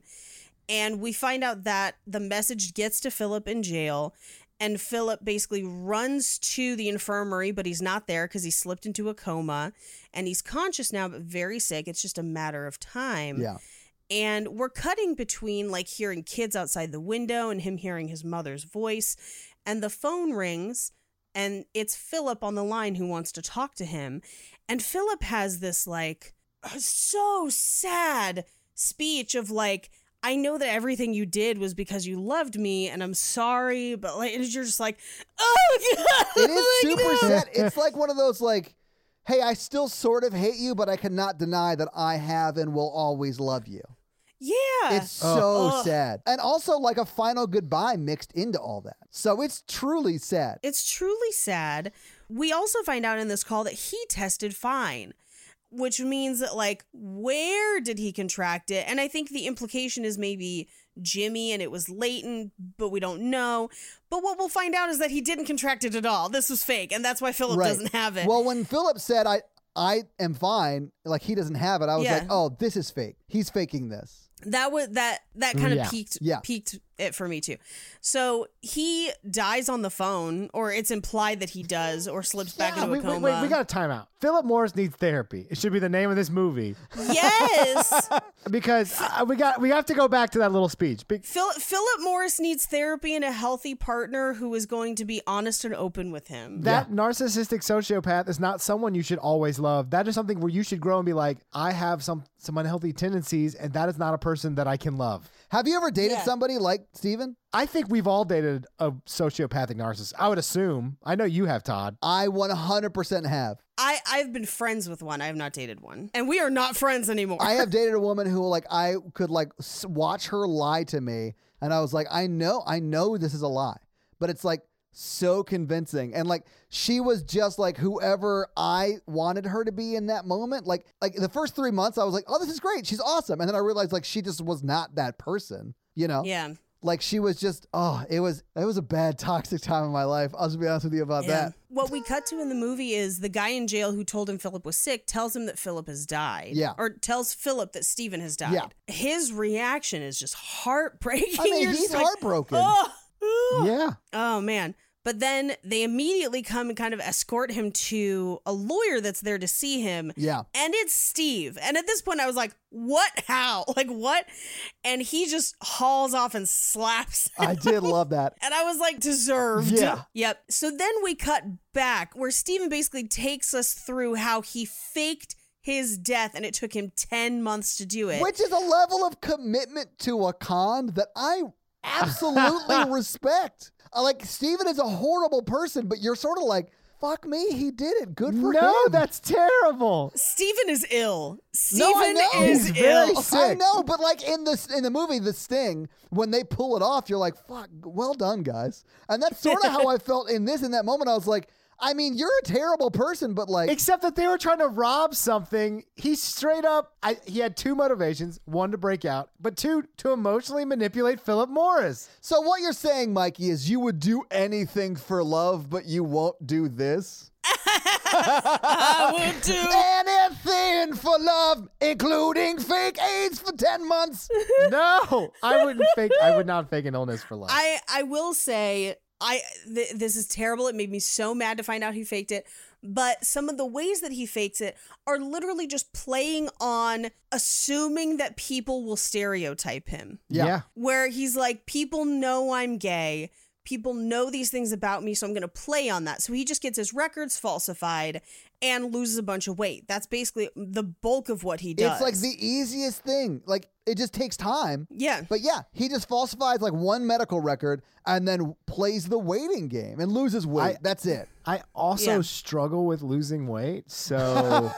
And we find out that the message gets to Phillip in jail. And Phillip basically runs to the infirmary, but he's not there because he slipped into a coma. And he's conscious now, but very sick. It's just a matter of time. Yeah. And we're cutting between like hearing kids outside the window and him hearing his mother's voice. And the phone rings and it's Phillip on the line who wants to talk to him. And Phillip has this like so sad speech of like, I know that everything you did was because you loved me and I'm sorry, but like, and you're just like, oh, [laughs] God. It is Like, super no. sad. It's like one of those like, hey, I still sort of hate you, but I cannot deny that I have and will always love you. Yeah. It's oh. so Ugh. sad. And also like a final goodbye mixed into all that. So it's truly sad. It's truly sad. We also find out in this call that he tested fine, which means that, like, where did he contract it? And I think the implication is maybe Jimmy and it was latent, but we don't know. But what we'll find out is that he didn't contract it at all. This was fake, and that's why Phillip Right. doesn't have it. Well, when Phillip said I I am fine, like he doesn't have it, I was Yeah. like, oh, this is fake. He's faking this. that was that that kind of Yeah. peaked Yeah. peaked it for me too. So he dies on the phone, or it's implied that he does, or slips back Yeah, into wait, a coma. wait, wait, we got a timeout. Phillip Morris needs therapy. It should be the name of this movie yes. [laughs] because uh, we got we have to go back to that little speech. Be- Phil- Phillip Morris needs therapy and a healthy partner who is going to be honest and open with him. That narcissistic sociopath is not someone you should always love. That is something where you should grow and be like, I have some some unhealthy tendencies, and that is not a person that I can love. Have you ever dated Yeah. somebody like Steven? I think we've all dated a sociopathic narcissist. I would assume. I know you have, Todd. I 100% have. I, I've been friends with one. I have not dated one. And we are not friends anymore. I have [laughs] dated a woman who like I could like watch her lie to me and I was like I know I know this is a lie but it's like so convincing and like she was just like whoever I wanted her to be in that moment like like the first 3 months I was like oh this is great she's awesome and then I realized like she just was not that person you know yeah. like she was just oh it was it was a bad [laughs] toxic time in my life I'll just be honest with you about Yeah. that What we cut to in the movie is the guy in jail who told him Phillip was sick tells him that Phillip has died. Yeah. Or tells Phillip that Steven has died. Yeah. His reaction is just heartbreaking. I mean You're he's like, heartbroken Oh, oh. Yeah. Oh man. But then they immediately come and kind of escort him to a lawyer that's there to see him. yeah And it's Steve. And at this point I was like, what? How? [laughs] Like what? And he just hauls off and slaps. him. I did love [laughs] that And I was like, deserved. Yeah. Yep. So then we cut back where Steven basically takes us through how he faked his death and it took him 10 months to do it. Which is a level of commitment to a con that I absolutely [laughs] respect. Like Steven is a horrible person, but you're sort of like, fuck me, he did it. Good for him. No, that's terrible. Steven is ill. Steven no, I know. is He's very ill. sick. I know, but like in this in the movie The Sting, when they pull it off, you're like, fuck, well done, guys. And that's sort of how [laughs] I felt in this in that moment. I was like, I mean, you're a terrible person, but like Except that they were trying to rob something. He straight up, I, he had two motivations: one to break out, but two to emotionally manipulate Phillip Morris. So what you're saying, Mikey, is you would do anything for love, but you won't do this? [laughs] I would do. Anything for love, including fake AIDS for 10 months. [laughs] No, I wouldn't fake. I would not fake an illness for love. I I will say I th- this is terrible. It made me so mad to find out he faked it. But some of the ways that he fakes it are literally just playing on assuming that people will stereotype him. Yeah. Where he's like, people know I'm gay. People know these things about me, so I'm going to play on that. So he just gets his records falsified and loses a bunch of weight. That's basically the bulk of what he does. It's like the easiest thing. Like it just takes time. Yeah. But yeah, he just falsifies like one medical record and then plays the waiting game and loses weight. I- That's it. I also Yeah. struggle with losing weight, so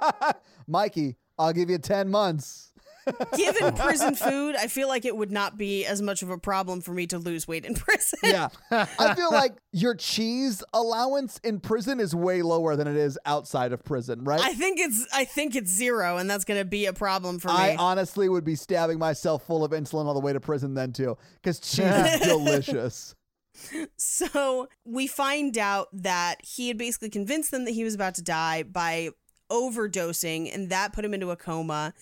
[laughs] Mikey, I'll give you 10 months. [laughs] Given prison food, I feel like it would not be as much of a problem for me to lose weight in [laughs] prison. Yeah. I feel like your cheese allowance in prison is way lower than it is outside of prison, right? I think it's I think it's zero, and that's gonna be a problem for me. I honestly would be stabbing myself full of insulin all the way to prison then too, because cheese is [laughs] delicious. So we find out that he had basically convinced them that he was about to die by overdosing, and that put him into a coma.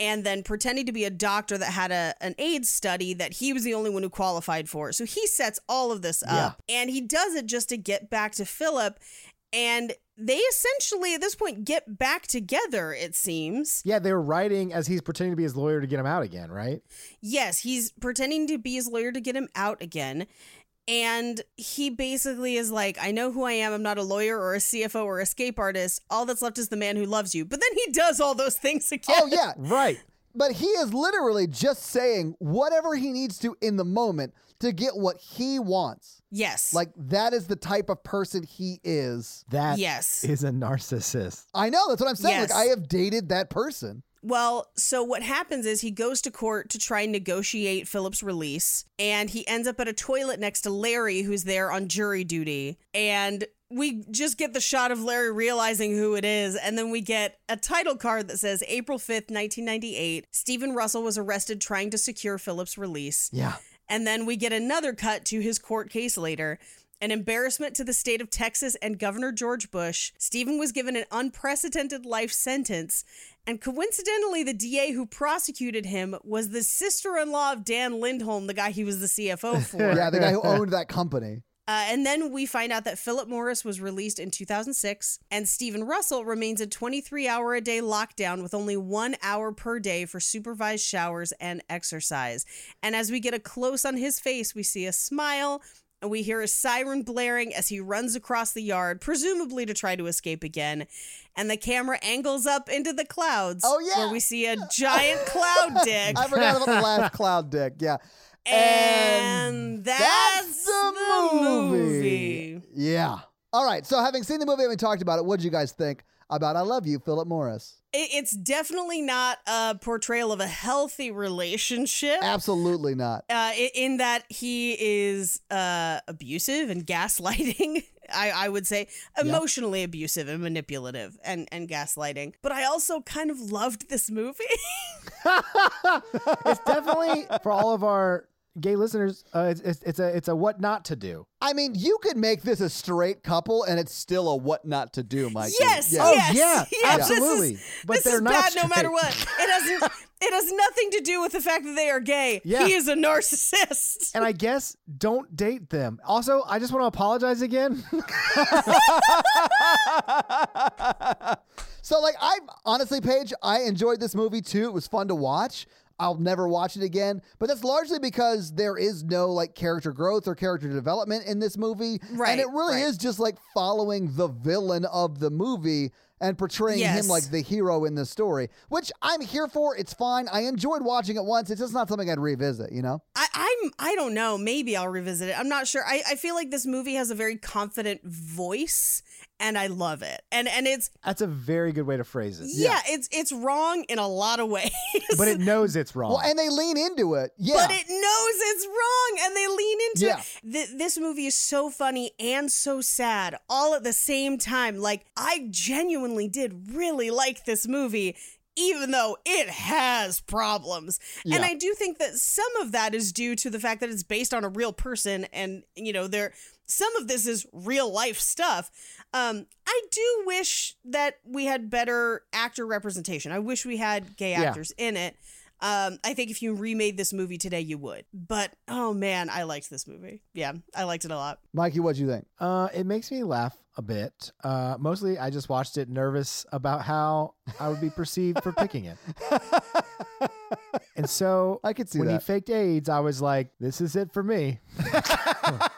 And then pretending to be a doctor that had a an AIDS study that he was the only one who qualified for. So he sets all of this up, and he does it just to get back to Phillip. And they essentially at this point get back together. It seems. yeah, they were writing as he's pretending to be his lawyer to get him out again, right? Yes, he's pretending to be his lawyer to get him out again. And he basically is like, I know who I am. I'm not a lawyer or a CFO or escape artist. All that's left is the man who loves you. But then he does all those things [laughs] again. Oh yeah, Right. but he is literally just saying whatever he needs to in the moment to get what he wants. Yes. Like that is the type of person he is. That Yes. is a narcissist. I know that's what I'm saying. Yes. Like I have dated that person. Well, so what happens is he goes to court to try and negotiate Phillip's release, and he ends up at a toilet next to Larry, who's there on jury duty. And we just get the shot of Larry realizing who it is, and then we get a title card that says April 5th, 1998. Steven Russell was arrested trying to secure Phillip's release. Yeah. And then we get another cut to his court case later. An embarrassment to the state of Texas and Governor George Bush. Steven was given an unprecedented life sentence. And coincidentally, the DA who prosecuted him was the sister in law of Dan Lindholm, the guy he was the CFO [laughs] for. Yeah, the guy who owned that company. Uh, and then we find out that Phillip Morris was released in 2006, and Steven Russell remains in 23 hour a day lockdown with only one hour per day for supervised showers and exercise. And as we get a close on his face, we see a smile. And we hear a siren blaring as he runs across the yard, presumably to try to escape again. And the camera angles up into the clouds. Oh, yeah. Where we see a giant cloud [laughs] dick. I forgot about the last [laughs] cloud dick. Yeah. And that's the, the movie. movie. Yeah. All right. So having seen the movie, having talked about it, what did you guys think about I Love You, Phillip Morris? It's definitely not a portrayal of a healthy relationship. Absolutely not. Uh, in that he is uh, abusive and gaslighting. [laughs] I, I would say emotionally abusive and manipulative and, and gaslighting. But I also kind of loved this movie. [laughs] [laughs] It's definitely for all of our gay listeners. Uh, it's, it's it's a it's a what not to do. I mean, you could make this a straight couple, and it's still a what not to do, Mikey. yes, Yeah. Oh, yes, yeah, [laughs] yes, this is- absolutely. But this they're is not bad no matter what. It has [laughs] it has nothing to do with the fact that they are gay. Yeah. He is a narcissist. And I guess don't date them. Also, I just want to apologize again. [laughs] So, like, I honestly, Paige, I enjoyed this movie too. It was fun to watch. I'll never watch it again, but that's largely because there is no like character growth or character development in this movie. Right, And it really right. is just like following the villain of the movie and portraying Yes. him like the hero in the story, which I'm here for. It's fine. I enjoyed watching it once. It's just not something I'd revisit, you know? I, I'm I don't know. Maybe I'll revisit it. I'm not sure. I, I feel like this movie has a very confident voice and I love it. And and it's That's a very good way to phrase it. yeah, it's it's wrong in a lot of ways. But it knows it's wrong. Well, and they lean into it. Yeah. But it knows it's wrong and they lean into Yeah. it. Th- this movie is so funny and so sad all at the same time. Like, I genuinely did really like this movie. Even though it has problems. And Yeah. I do think that some of that is due to the fact that it's based on a real person and, you know, there some of this is real life stuff. Um, I do wish that we had better actor representation. I wish we had gay Yeah. actors in it. Um, I think if you remade this movie today, you would. But oh man, I liked this movie. Yeah, I liked it a lot. Mikey, what'd you think? Uh, it makes me laugh a bit. Uh, mostly, I just watched it nervous about how I would be perceived for picking it. [laughs] And so I could see when he faked AIDS, I was like, "This is it for me." [laughs] [laughs]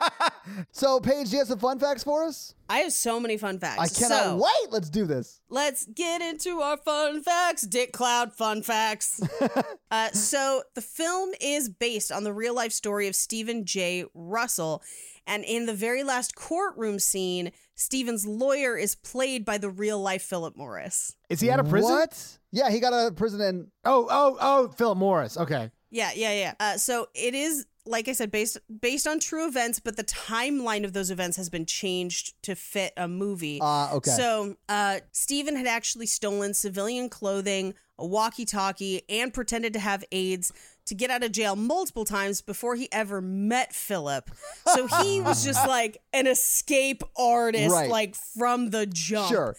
[laughs] So, Paige, do you have some fun facts for us? I have so many fun facts. I cannot So, wait. Let's do this. Let's get into our fun facts. Dick Cloud fun facts. [laughs] uh, so, the film is based on the real life story of Steven J. Russell. And in the very last courtroom scene, Steven's lawyer is played by the real life Phillip Morris. Is he out of prison? What? Yeah, he got out of prison in. Oh, oh, oh, Phillip Morris. Okay. Yeah, yeah, yeah. Uh, so it is, like I said, based based on true events, but the timeline of those events has been changed to fit a movie. Ah, okay. So uh, Steven had actually stolen civilian clothing, a walkie-talkie, and pretended to have AIDS to get out of jail multiple times before he ever met Phillip. So he [laughs] was just like an escape artist, Right. like from the jump Sure.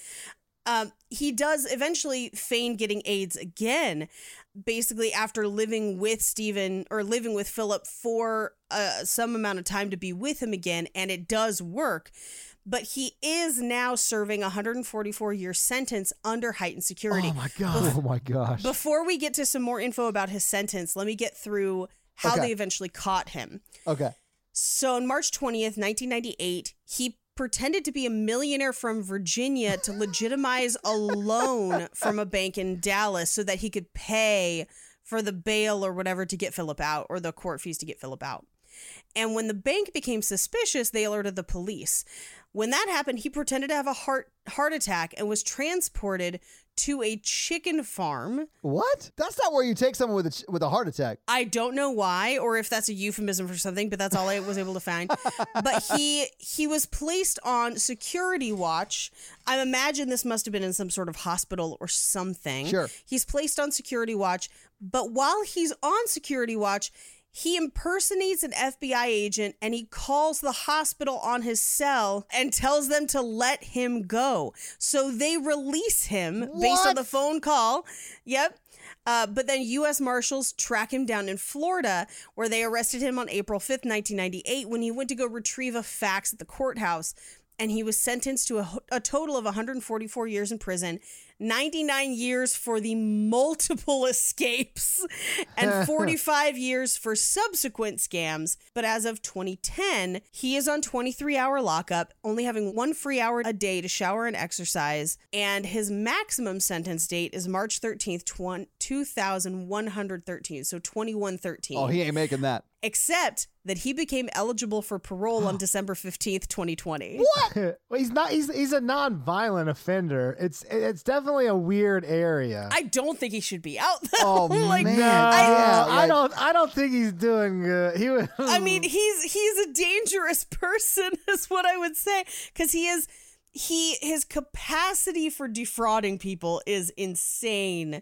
um, he does eventually feign getting AIDS again, basically after living with Steven or living with Phillip for uh, some amount of time to be with him again, and it does work. But he is now serving a 144 year sentence under heightened security. Oh my god. Oh my gosh. Before we get to some more info about his sentence, let me get through how Okay. they eventually caught him. Okay. So on March 20th, 1998, he pretended to be a millionaire from Virginia to legitimize a loan [laughs] from a bank in Dallas so that he could pay for the bail or whatever to get Phillip out or the court fees to get Phillip out. And when the bank became suspicious, they alerted the police. When that happened, he pretended to have a heart heart attack and was transported to a chicken farm. What? That's not where you take someone with a ch- with a heart attack. I don't know why or if that's a euphemism for something, but that's all I was able to find. [laughs] but he he was placed on security watch. I imagine this must have been in some sort of hospital or something. Sure. He's placed on security watch, but while he's on security watch, he impersonates an FBI agent and he calls the hospital on his cell and tells them to let him go. So they release him based on the phone call. Yep. Uh, but then U.S. Marshals track him down in Florida, where they arrested him on April 5th, 1998, when he went to go retrieve a fax at the courthouse. And he was sentenced to a, a total of 144 years in prison, 99 years for the multiple [laughs] escapes, and [laughs] 45 years for subsequent scams. But as of 2010, he is on 23 hour lockup, only having one free hour a day to shower and exercise. And his maximum sentence date is March 13th, 20- 2113. So 2113 Oh, he ain't making that. except that he became eligible for parole on [gasps] December 15th, 2020. What? [laughs] well, he's not. He's he's a non-violent offender. It's it's definitely a weird area. I don't think he should be out though. Oh, [laughs] like, man. no, Yeah, I like- don't. I don't think he's doing good. He was. I mean, he's he's a dangerous [laughs] person is what I would say cuz he is he his capacity for defrauding people is insane.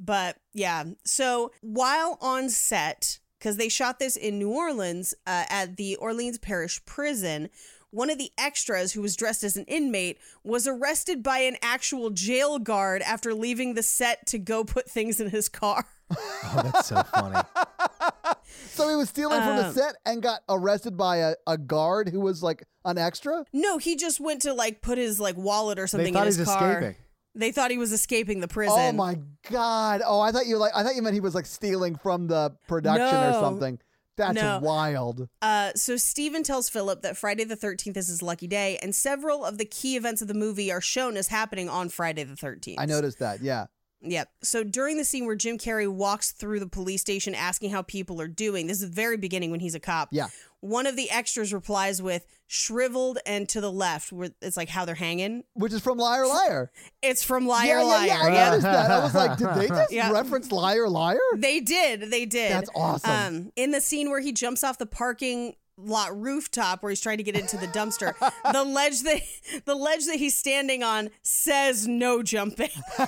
But yeah, so while on set cuz they shot this in New Orleans uh, at the Orleans Parish Prison, one of the extras who was dressed as an inmate was arrested by an actual jail guard after leaving the set to go put things in his car. [laughs] oh, that's so funny. [laughs] So he was stealing from the Um, set and got arrested by a, a guard who was like an extra? No, he just went to like put his like wallet or They something thought in his he's car. escaping. They thought he was escaping the prison. Oh my god. Oh, I thought you like I thought you meant he was like stealing from the production or something. That's No. wild. Uh, so Steven tells Phillip that Friday the 13th is his lucky day, and several of the key events of the movie are shown as happening on Friday the 13th. I noticed that. Yeah. Yep. So during the scene where Jim Carrey walks through the police station asking how people are doing, this is the very beginning when he's a cop. Yeah. One of the extras replies with shriveled and to the left, where it's like how they're hanging. Which is from Liar Liar. It's from Liar yeah, Liar. yeah, yeah. I noticed that. I was like, did they [laughs] just Yeah. reference Liar Liar? They did. They did. That's awesome. Um, in the scene where he jumps off the parking lot rooftop where he's trying to get into the dumpster. the [laughs] ledge that the ledge that he's standing on says no jumping. [laughs] um,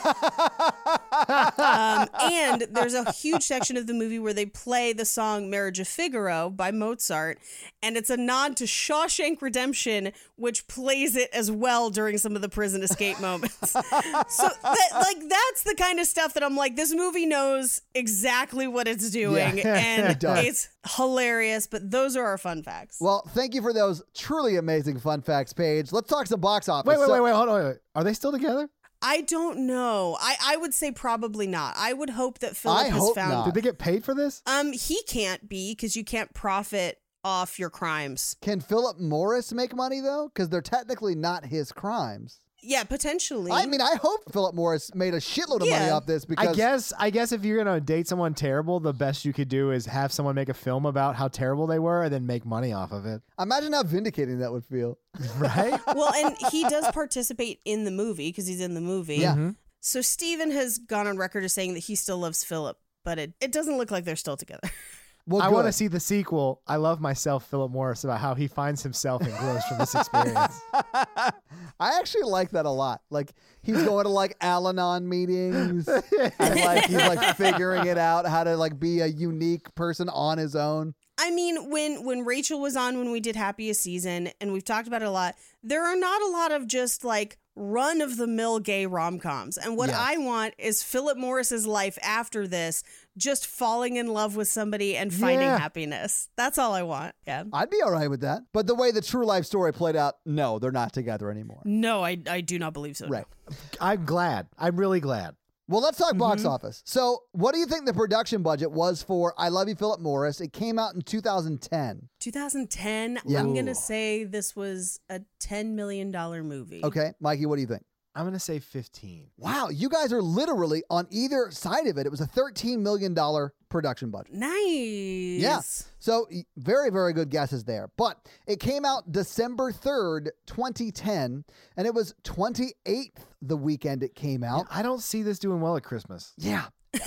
and there's a huge section of the movie where they play the song "Marriage of Figaro" by Mozart, and it's a nod to Shawshank Redemption, which plays it as well during some of the prison escape [laughs] moments. so, that, like, that's the kind of stuff that I'm like, this movie knows exactly what it's doing, Yeah, and it it's hilarious. But those are our fun facts. Well, thank you for those truly amazing fun facts, Paige. Let's talk some box office. Wait, wait, So- wait, wait, hold on. Wait, wait. Are they still together? I don't know. I, I would say probably not. I would hope that Phillip I has hope found. not. Did they get paid for this? Um, he can't be because you can't profit off your crimes. Can Phillip Morris make money though? Because they're technically not his crimes. Yeah, potentially. I mean, I hope Phillip Morris made a shitload of money off this because I guess I guess if you're gonna date someone terrible, the best you could do is have someone make a film about how terrible they were and then make money off of it. imagine how vindicating that would feel. [laughs] Right? [laughs] well, and he does participate in the movie because he's in the movie. Yeah. Mm-hmm. So Steven has gone on record as saying that he still loves Phillip, but it, it doesn't look like they're still together. [laughs] Well, I want to see the sequel. I love myself, Phillip Morris, about how he finds himself and grows from this experience. [laughs] I actually like that a lot. Like he's going to like Al-Anon meetings [laughs] and like he's like figuring it out how to like be a unique person on his own. I mean, when when Rachel was on when we did Happiest Season, and we've talked about it a lot, there are not a lot of just like run of the mill gay rom coms. And what Yes. I want is Phillip Morris's life after this, just falling in love with somebody and finding Yeah. happiness. That's all I want. Yeah. I'd be all right with that. But the way the true life story played out, no, they're not together anymore. No, I I do not believe so. no. Right. I'm glad. I'm really glad. Well, let's talk box Mm-hmm. office. So, what do you think the production budget was for I Love You, Phillip Morris? It came out in 2010. 2010. Yeah. I'm gonna say this was a 10 million dollar movie. Okay, Mikey, what do you think? I'm gonna say 15. Wow, you guys are literally on either side of it. It was a $13 million production budget. Nice. Yeah. So, very, very good guesses there. But it came out December 3rd, 2010, and it was 28th the weekend it came out. I don't see this doing well at Christmas. Yeah. [laughs]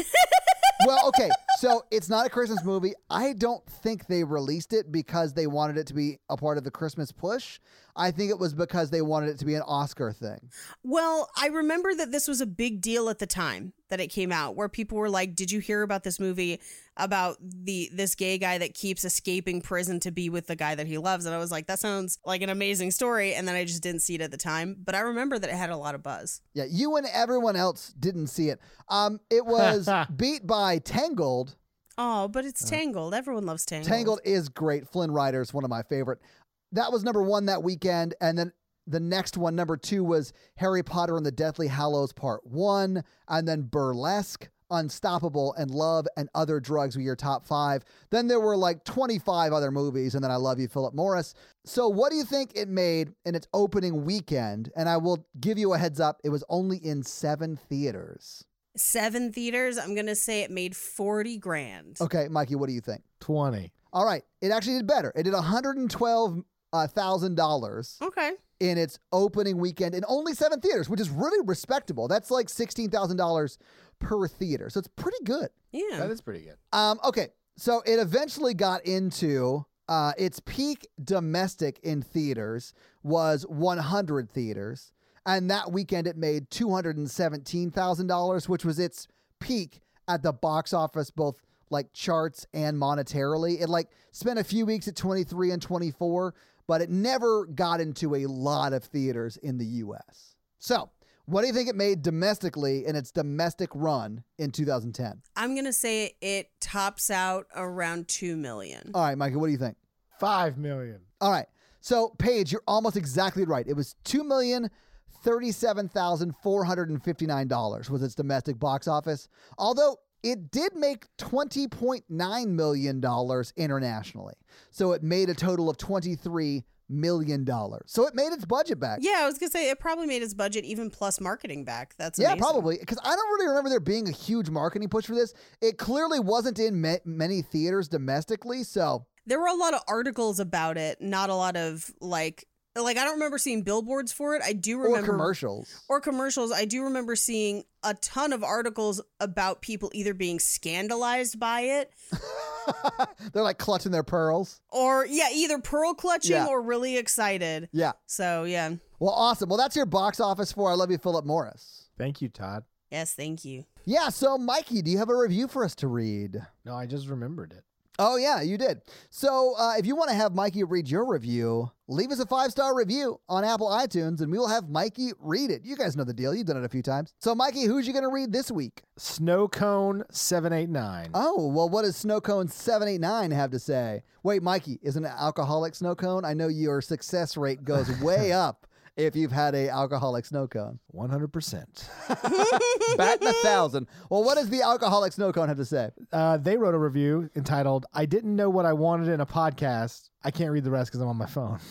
well, okay. So it's not a Christmas movie. I don't think they released it because they wanted it to be a part of the Christmas push. I think it was because they wanted it to be an Oscar thing. Well, I remember that this was a big deal at the time that it came out, where people were like, "Did you hear about this movie about the this gay guy that keeps escaping prison to be with the guy that he loves?" And I was like, "That sounds like an amazing story." And then I just didn't see it at the time, but I remember that it had a lot of buzz. Yeah, you and everyone else didn't see it. Um, it was [laughs] beat by Tangled. Oh, but it's uh, Tangled. Everyone loves Tangled. Tangled is great. Flynn Rider is one of my favorite. That was number one that weekend, and then the next one, number two, was Harry Potter and the Deathly Hallows Part One, and then Burlesque, Unstoppable, and Love and Other Drugs were your top five. Then there were like 25 other movies, and then I Love You, Phillip Morris. So, what do you think it made in its opening weekend? And I will give you a heads up: it was only in seven theaters. Seven theaters. I'm gonna say it made forty grand. Okay, Mikey, what do you think? 20. All right, it actually did better. It did 112 uh, thousand dollars Okay. in its opening weekend in only seven theaters, which is really respectable. That's like sixteen thousand dollars per theater, so it's pretty good. Yeah. That is pretty good. Um, okay, so it eventually got into uh, its peak domestic in theaters was one hundred theaters, and that weekend it made two hundred and seventeen thousand dollars, which was its peak at the box office, both like charts and monetarily. It like spent a few weeks at twenty three and twenty four, but it never got into a lot of theaters in the U.S. So. What do you think it made domestically in its domestic run in 2010? I'm gonna say it tops out around two million. All right, Mikey, what do you think? 5 million. All right. So, Paige, you're almost exactly right. It was two million thirty-seven thousand four hundred and fifty-nine dollars was its domestic box office. Although it did make twenty point nine million dollars internationally, so it made a total of twenty-three million dollars. So it made its budget back. Yeah, I was gonna say it probably made its budget even plus marketing back. That's Yeah, probably because I don't really remember there being a huge marketing push for this. It clearly wasn't in ma- many theaters domestically, so There were a lot of articles about it, not a lot of like like I don't remember seeing billboards for it. I do or remember commercials. or commercials. I do remember seeing a ton of articles about people either being scandalized by it [laughs] They're like clutching their pearls. or yeah, either pearl clutching Yeah. or really excited. Yeah. So yeah. Well, awesome. Well, that's your box office for I Love You, Phillip Morris. Thank you, Todd. Yes, thank you. Yeah. So, Mikey, do you have a review for us to read? No, I just remembered it. Oh, yeah, you did. So, uh, if you want to have Mikey read your review, leave us a five star review on Apple iTunes and we will have Mikey read it. You guys know the deal. You've done it a few times. So, Mikey, who's you going to read this week? Snow Cone 789. Oh, well, what does Snow Cone 789 have to say? Wait, Mikey, is an alcoholic snow cone? I know your success rate goes [laughs] way up if you've had a alcoholic snow cone. 100%. Batting a thousand. Well, what does the alcoholic snow cone have to say? Uh, they wrote a review entitled, I didn't know what I wanted in a podcast. I can't read the rest because I'm on my phone. [laughs]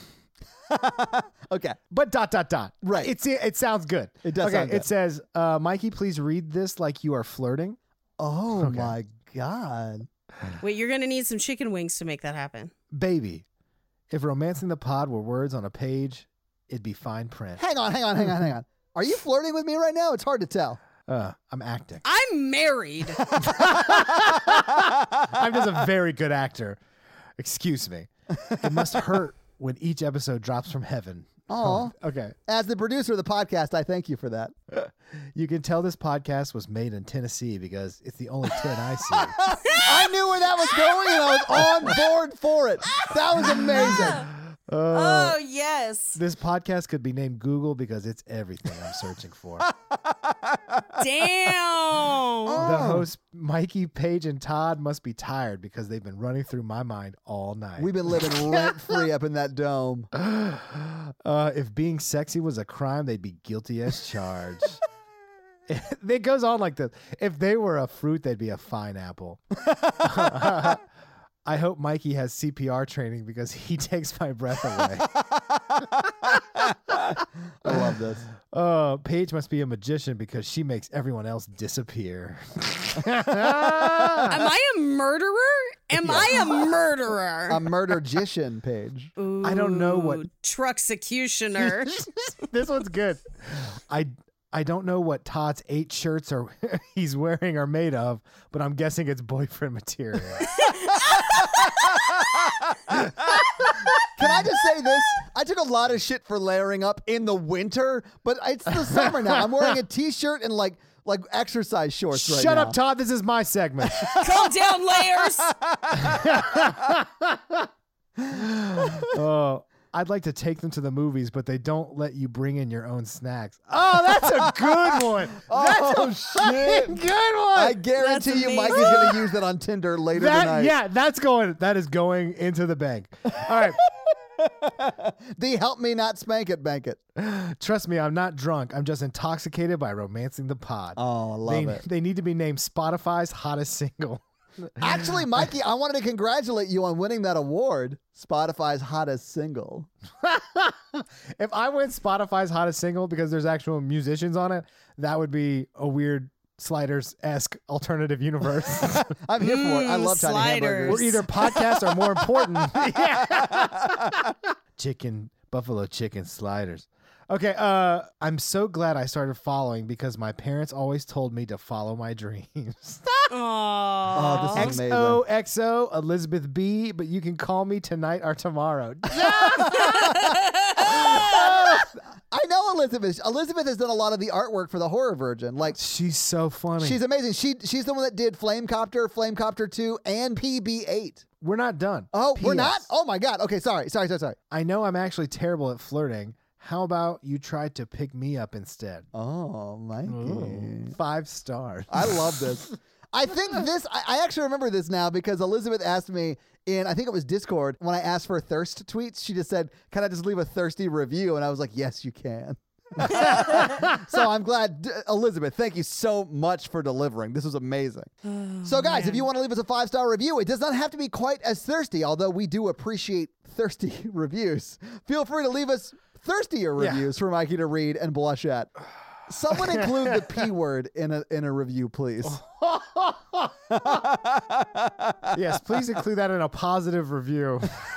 Okay. But dot, dot, dot. Right. It's, it sounds good. It does Okay, sound good. it says, uh, Mikey, please read this like you are flirting. Oh Okay. my God. Wait, you're gonna need some chicken wings to make that happen. Baby, if romancing the pod were words on a page, it'd be fine print. Hang on, hang on, hang on, hang on. Are you flirting with me right now? It's hard to tell. Uh, I'm acting. [laughs] I'm married. [laughs] I'm just a very good actor. Excuse me. It must hurt when each episode drops from heaven. Aw. Okay. As the producer of the podcast, I thank you for that. [laughs] You can tell this podcast was made in Tennessee because it's the only tin I see. I knew where that was going and I was on board for it. That was amazing. Oh yes. this podcast could be named Google because it's everything I'm searching for. [laughs] Damn. The hosts, Mikey, Paige, and Todd, must be tired because they've been running through my mind all night. We've been living [laughs] rent free up in that dome. [laughs] Uh, if being sexy was a crime, they'd be guilty as charged. it goes on like this. If they were a fruit, they'd be a fine apple. I hope Mikey has CPR training because he [laughs] takes my breath away. [laughs] I love this. Uh, Paige must be a magician because she makes everyone else disappear. Am I a murderer? Am I a murderer? A murdergician Paige. I don't know what- truck executioner. [laughs] this one's good. I I don't know what Todd's eight shirts are [laughs] he's wearing are made of, but I'm guessing it's boyfriend material. [laughs] Can I just say this? I took a lot of shit for layering up in the winter, but it's the summer now. I'm wearing a t-shirt and like like exercise shorts right Shut now. up, Todd. This is my segment. [laughs] Calm down, layers. Oh, I'd like to take them to the movies, but they don't let you bring in your own snacks. Oh, that's a good [laughs] one. Oh, that's Oh, a shit. good one. I guarantee That's you Mike is going to use that on Tinder later that, tonight. yeah, that's going. That is going into the bank. All right. [laughs] The help me not spank it, bank it. Trust me, I'm not drunk. I'm just intoxicated by romancing the pod. Oh, I love they, it. They need to be named Spotify's hottest single. Actually, [laughs] Mikey, I wanted to congratulate you on winning that award, Spotify's hottest single. If I win Spotify's hottest single because there's actual musicians on it, that would be a weird Sliders esque alternative universe. [laughs] I'm here for it. I Mm, love tiny hamburgers. sliders. Where either podcasts are more important. Yeah. [laughs] chicken, buffalo chicken sliders. Okay, uh, I'm so glad I started following because my parents always told me to follow my dreams. [laughs] Oh, this is amazing. XOXO Elizabeth B, but you can call me tonight or tomorrow. [laughs] [laughs] I know Elizabeth. Elizabeth has done a lot of the artwork for the Horror Virgin. Like She's so funny. she's amazing. She she's the one that did Flamecopter, Flamecopter 2, and PB8. We're not done. Oh, we're P.S. not? Oh my god. Okay, sorry. Sorry, sorry, sorry. I know I'm actually terrible at flirting. How about you try to pick me up instead? Oh, Mikey. Five stars. I [laughs] love this. I think this, I, I actually remember this now because Elizabeth asked me in, I think it was Discord, when I asked for thirst tweets, she just said, Can I just leave a thirsty review? And I was like, Yes, you can. [laughs] so I'm glad, D- Elizabeth, thank you so much for delivering. This was amazing. [sighs] Oh, so, guys, if you want to leave us a five star review, it does not have to be quite as thirsty, although we do appreciate thirsty [laughs] reviews. Feel free to leave us thirstier Yeah. reviews for Mikey to read and blush at. Someone include the P [laughs] word in a in a review, please. [laughs] yes, please include that in a positive review. [laughs]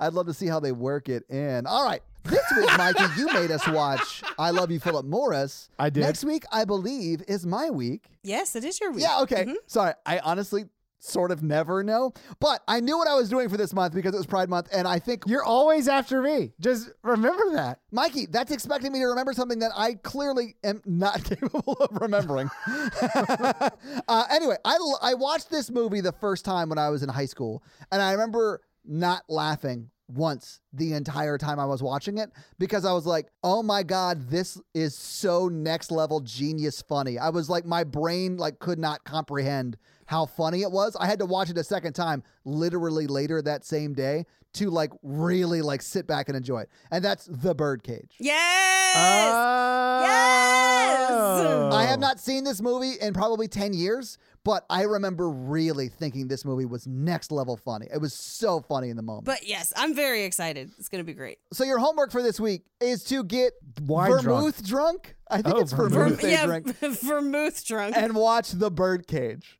I'd love to see how they work it in. All right. This week, Mikey, you made us watch I Love You, Phillip Morris. I did. Next week, I believe, is my week. Yes, it is your week. Yeah, okay. Mm-hmm. Sorry. I honestly sort of never know. But I knew what I was doing for this month because it was Pride Month. And I think, You're always after me. Just remember that. Mikey, that's expecting me to remember something that I clearly am not [laughs] capable of remembering. [laughs] uh, anyway, I watched this movie the first time when I was in high school. And I remember not laughing once the entire time I was watching it because I was like, oh my God, this is so next level genius funny. I was like, my brain like could not comprehend how funny it was. I had to watch it a second time literally later that same day to like really like sit back and enjoy it. And that's The Birdcage. Yes. Oh. Yes! I have not seen this movie in probably 10 years, but I remember really thinking this movie was next level funny. It was so funny in the moment. but yes, I'm very excited. It's going to be great. so your homework for this week is to get Wine vermouth drunk. I think Oh, it's vermouth. vermouth yeah, drink. [laughs] vermouth drunk. and watch The Birdcage.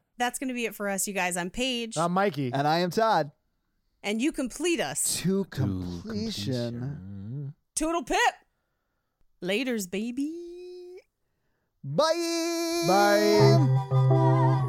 That's going to be it for us, you guys. I'm Paige, I'm Mikey. And I am Todd. and you complete us. To completion. Toodle pip. Laters, baby. Bye. Bye.